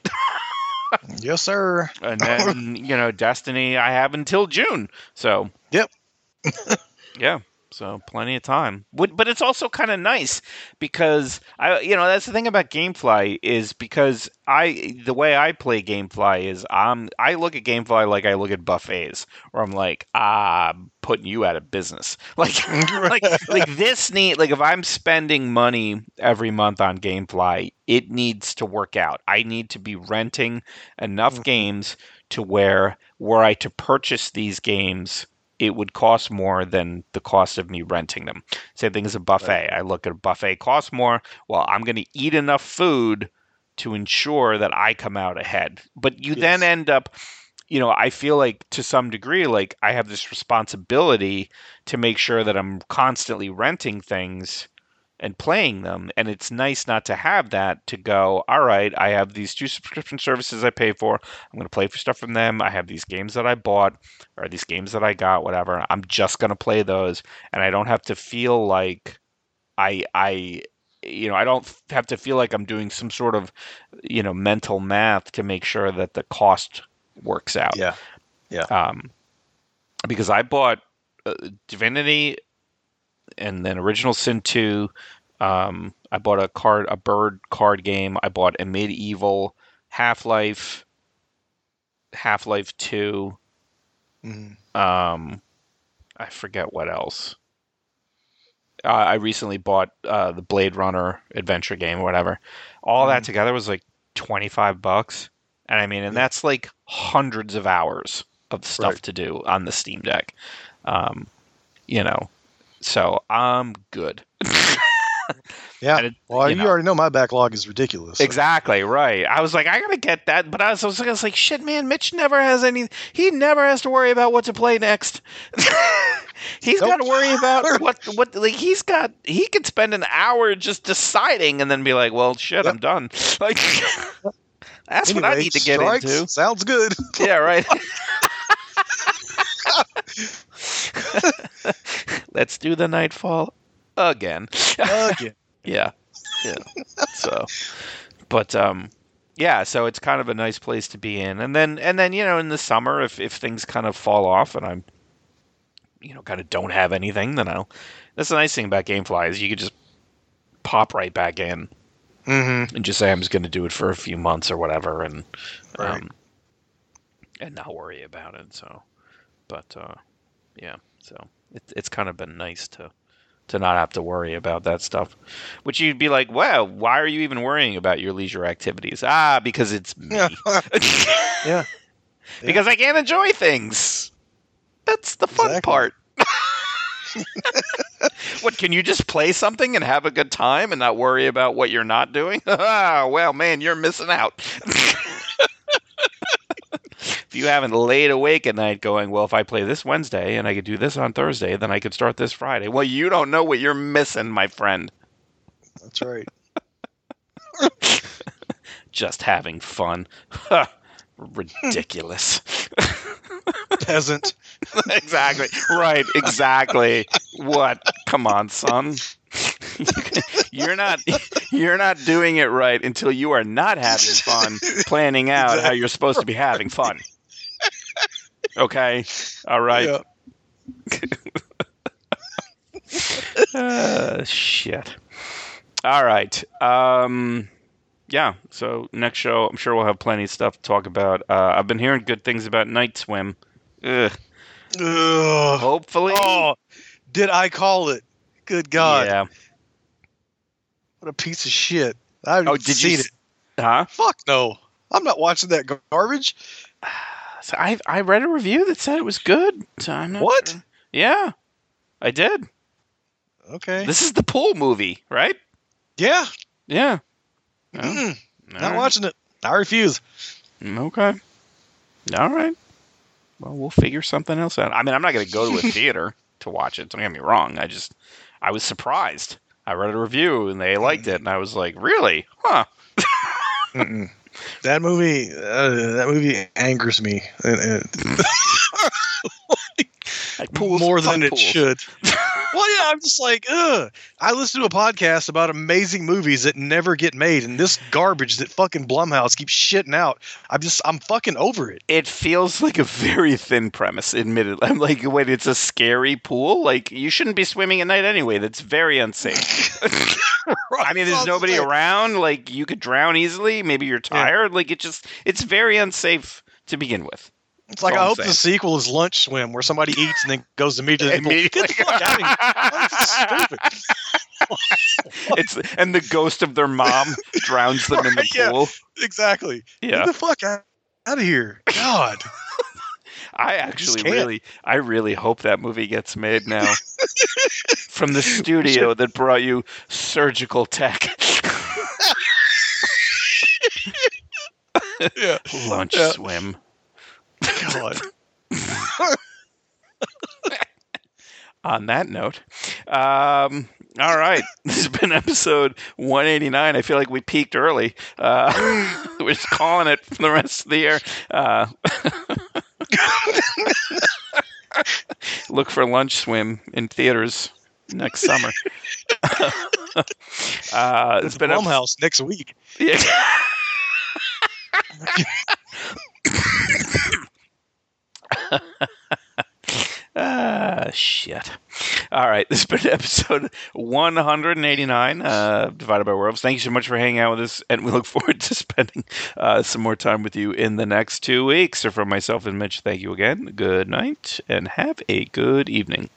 *laughs* yes, sir. and then you know, Destiny I have until June. So *laughs* Yep. yeah. So plenty of time. But but it's also kind of nice because I you know that's the thing about GameFly is because I the way I play GameFly is I'm I look at GameFly like I look at buffets where I'm like ah I'm putting you out of business *laughs* like *laughs* like like this need like if I'm spending money every month on GameFly it needs to work out. I need to be renting enough Mhm. games to where were I to purchase these games it would cost more than the cost of me renting them. Same thing as a buffet. I look at a buffet costs more. Well, I'm going to eat enough food to ensure that I come out ahead. But you then end up, you know, I feel like to some degree, like I have this responsibility to make sure that I'm constantly renting things and playing them. And it's nice not to have that to go, all right, I have these two subscription services I pay for. I'm going to play for stuff from them. I have these games that I bought or these games that I got, whatever. I'm just going to play those. And I don't have to feel like I, I, you know, I don't have to feel like I'm doing some sort of, you know, mental math to make sure that the cost works out. Yeah. Yeah. Um, because I bought uh, Divinity and then Original Sin 2. Um, I bought a card, a bird card game. I bought a medieval Half Life, Half Life 2. Mhm. Um, I forget what else. Uh, I recently bought uh, the Blade Runner adventure game or whatever. All that Mhm. together was like 25 bucks. And I mean, and that's like hundreds of hours of stuff Right. to do on the Steam Deck. Um, you know, so I'm good. *laughs* Yeah. It- well, you know. already know my backlog is ridiculous. so- Exactly right. I was like, I gotta get that, but I was, I was, I was like, shit, man. Mitch never has any. He never has to worry about what to play next. *laughs* he's Nope. got to worry about what what like he's got. He could spend an hour just deciding and then be like, well, shit, Yep. I'm done. *laughs* Like that's what I need to get strikes, into. Sounds good. Yeah, right. *laughs* Let's do the nightfall again. Again. *laughs* Yeah. Yeah. so but um yeah, so it's kind of a nice place to be in. And then and then, you know, in the summer if if things kind of fall off and I'm you know, kind of don't have anything, then I'll that's the nice thing about Gamefly is you could just pop right back in Mm-hmm. and just say I'm just going to do it for a few months or whatever, and Right. um, and not worry about it. So, but uh, yeah, so it, it's kind of been nice to to not have to worry about that stuff. Which you'd be like, well, why are you even worrying about your leisure activities? Ah, because it's me. Yeah. *laughs* Yeah. because I can't enjoy things. That's the fun Exactly. part. *laughs* what can you just play something and have a good time and not worry about what you're not doing? *laughs* Ah, well, man, you're missing out. If you haven't laid awake at night going, well, if I play this Wednesday and I could do this on Thursday, then I could start this Friday. Well, you don't know what you're missing, my friend. That's right. *laughs* Just having fun. *laughs* Ridiculous. *laughs* Peasant. exactly. Right. Exactly. what? Come on, son. You're not you're not doing it right until you are not having fun planning out how you're supposed to be having fun. Okay? All right. Yeah. Uh, shit. All right. Um yeah, so next show, I'm sure we'll have plenty of stuff to talk about. Uh, I've been hearing good things about Night Swim. Ugh. Ugh. Hopefully. Oh, did I call it? Good God! Yeah. What a piece of shit! I haven't Oh, did you? s- it. Huh? Fuck no! I'm not watching that garbage. *sighs* So I I read a review that said it was good. So I'm not What? sure. Yeah, I did. Okay. This is the pool movie, right? yeah. Yeah. Oh, Mm-mm. Not right. watching it. I refuse. Mm, Okay. All right. Well, we'll figure something else out. I mean, I'm not going to go to a *laughs* theater to watch it. Don't get me wrong. I just, I was surprised. I read a review and they liked it, and I was like, really? Huh? *laughs* That movie, uh, that movie angers me and, *laughs* and Like pools, more fuck than it should. *laughs* well, yeah, I'm just like, ugh. I listen to a podcast about amazing movies that never get made, and this garbage that fucking Blumhouse keeps shitting out. I'm just, I'm fucking over it. It feels like a very thin premise, admittedly. I'm like, wait, it's a scary pool? Like, you shouldn't be swimming at night anyway. That's very unsafe. *laughs* *laughs* I mean, there's nobody around. Like, you could drown easily. Maybe you're tired. Like, it just, it's very unsafe to begin with. It's like I hope I'm the sequel is Lunch Swim, where somebody eats and then goes immediately. to. Get the fuck out of here! That's stupid. *laughs* it's and the ghost of their mom drowns them in the Right, yeah. pool. Exactly. Yeah, Get the fuck out, out of here. God. *laughs* I actually can't. really, I really hope that movie gets made now *laughs* from the studio that brought you Surgical Tech. yeah. Lunch Yeah. swim. God. *laughs* On that note, um, all right, *laughs* this has been episode 189. I feel like we peaked early. Uh, *laughs* we're just calling it for the rest of the year. Uh, look for Lunch Swim in theaters next summer. uh, it's been a- Blumhouse next week. Yeah. *laughs* Ah, shit. All right, this has been *laughs* episode 189, uh, Divided by Werewolves. Thank you so much for hanging out with us, and we look forward *laughs* to spending uh, some more time with you in the next two weeks. So, from myself and Mitch, thank you again. Good night, and have a good evening.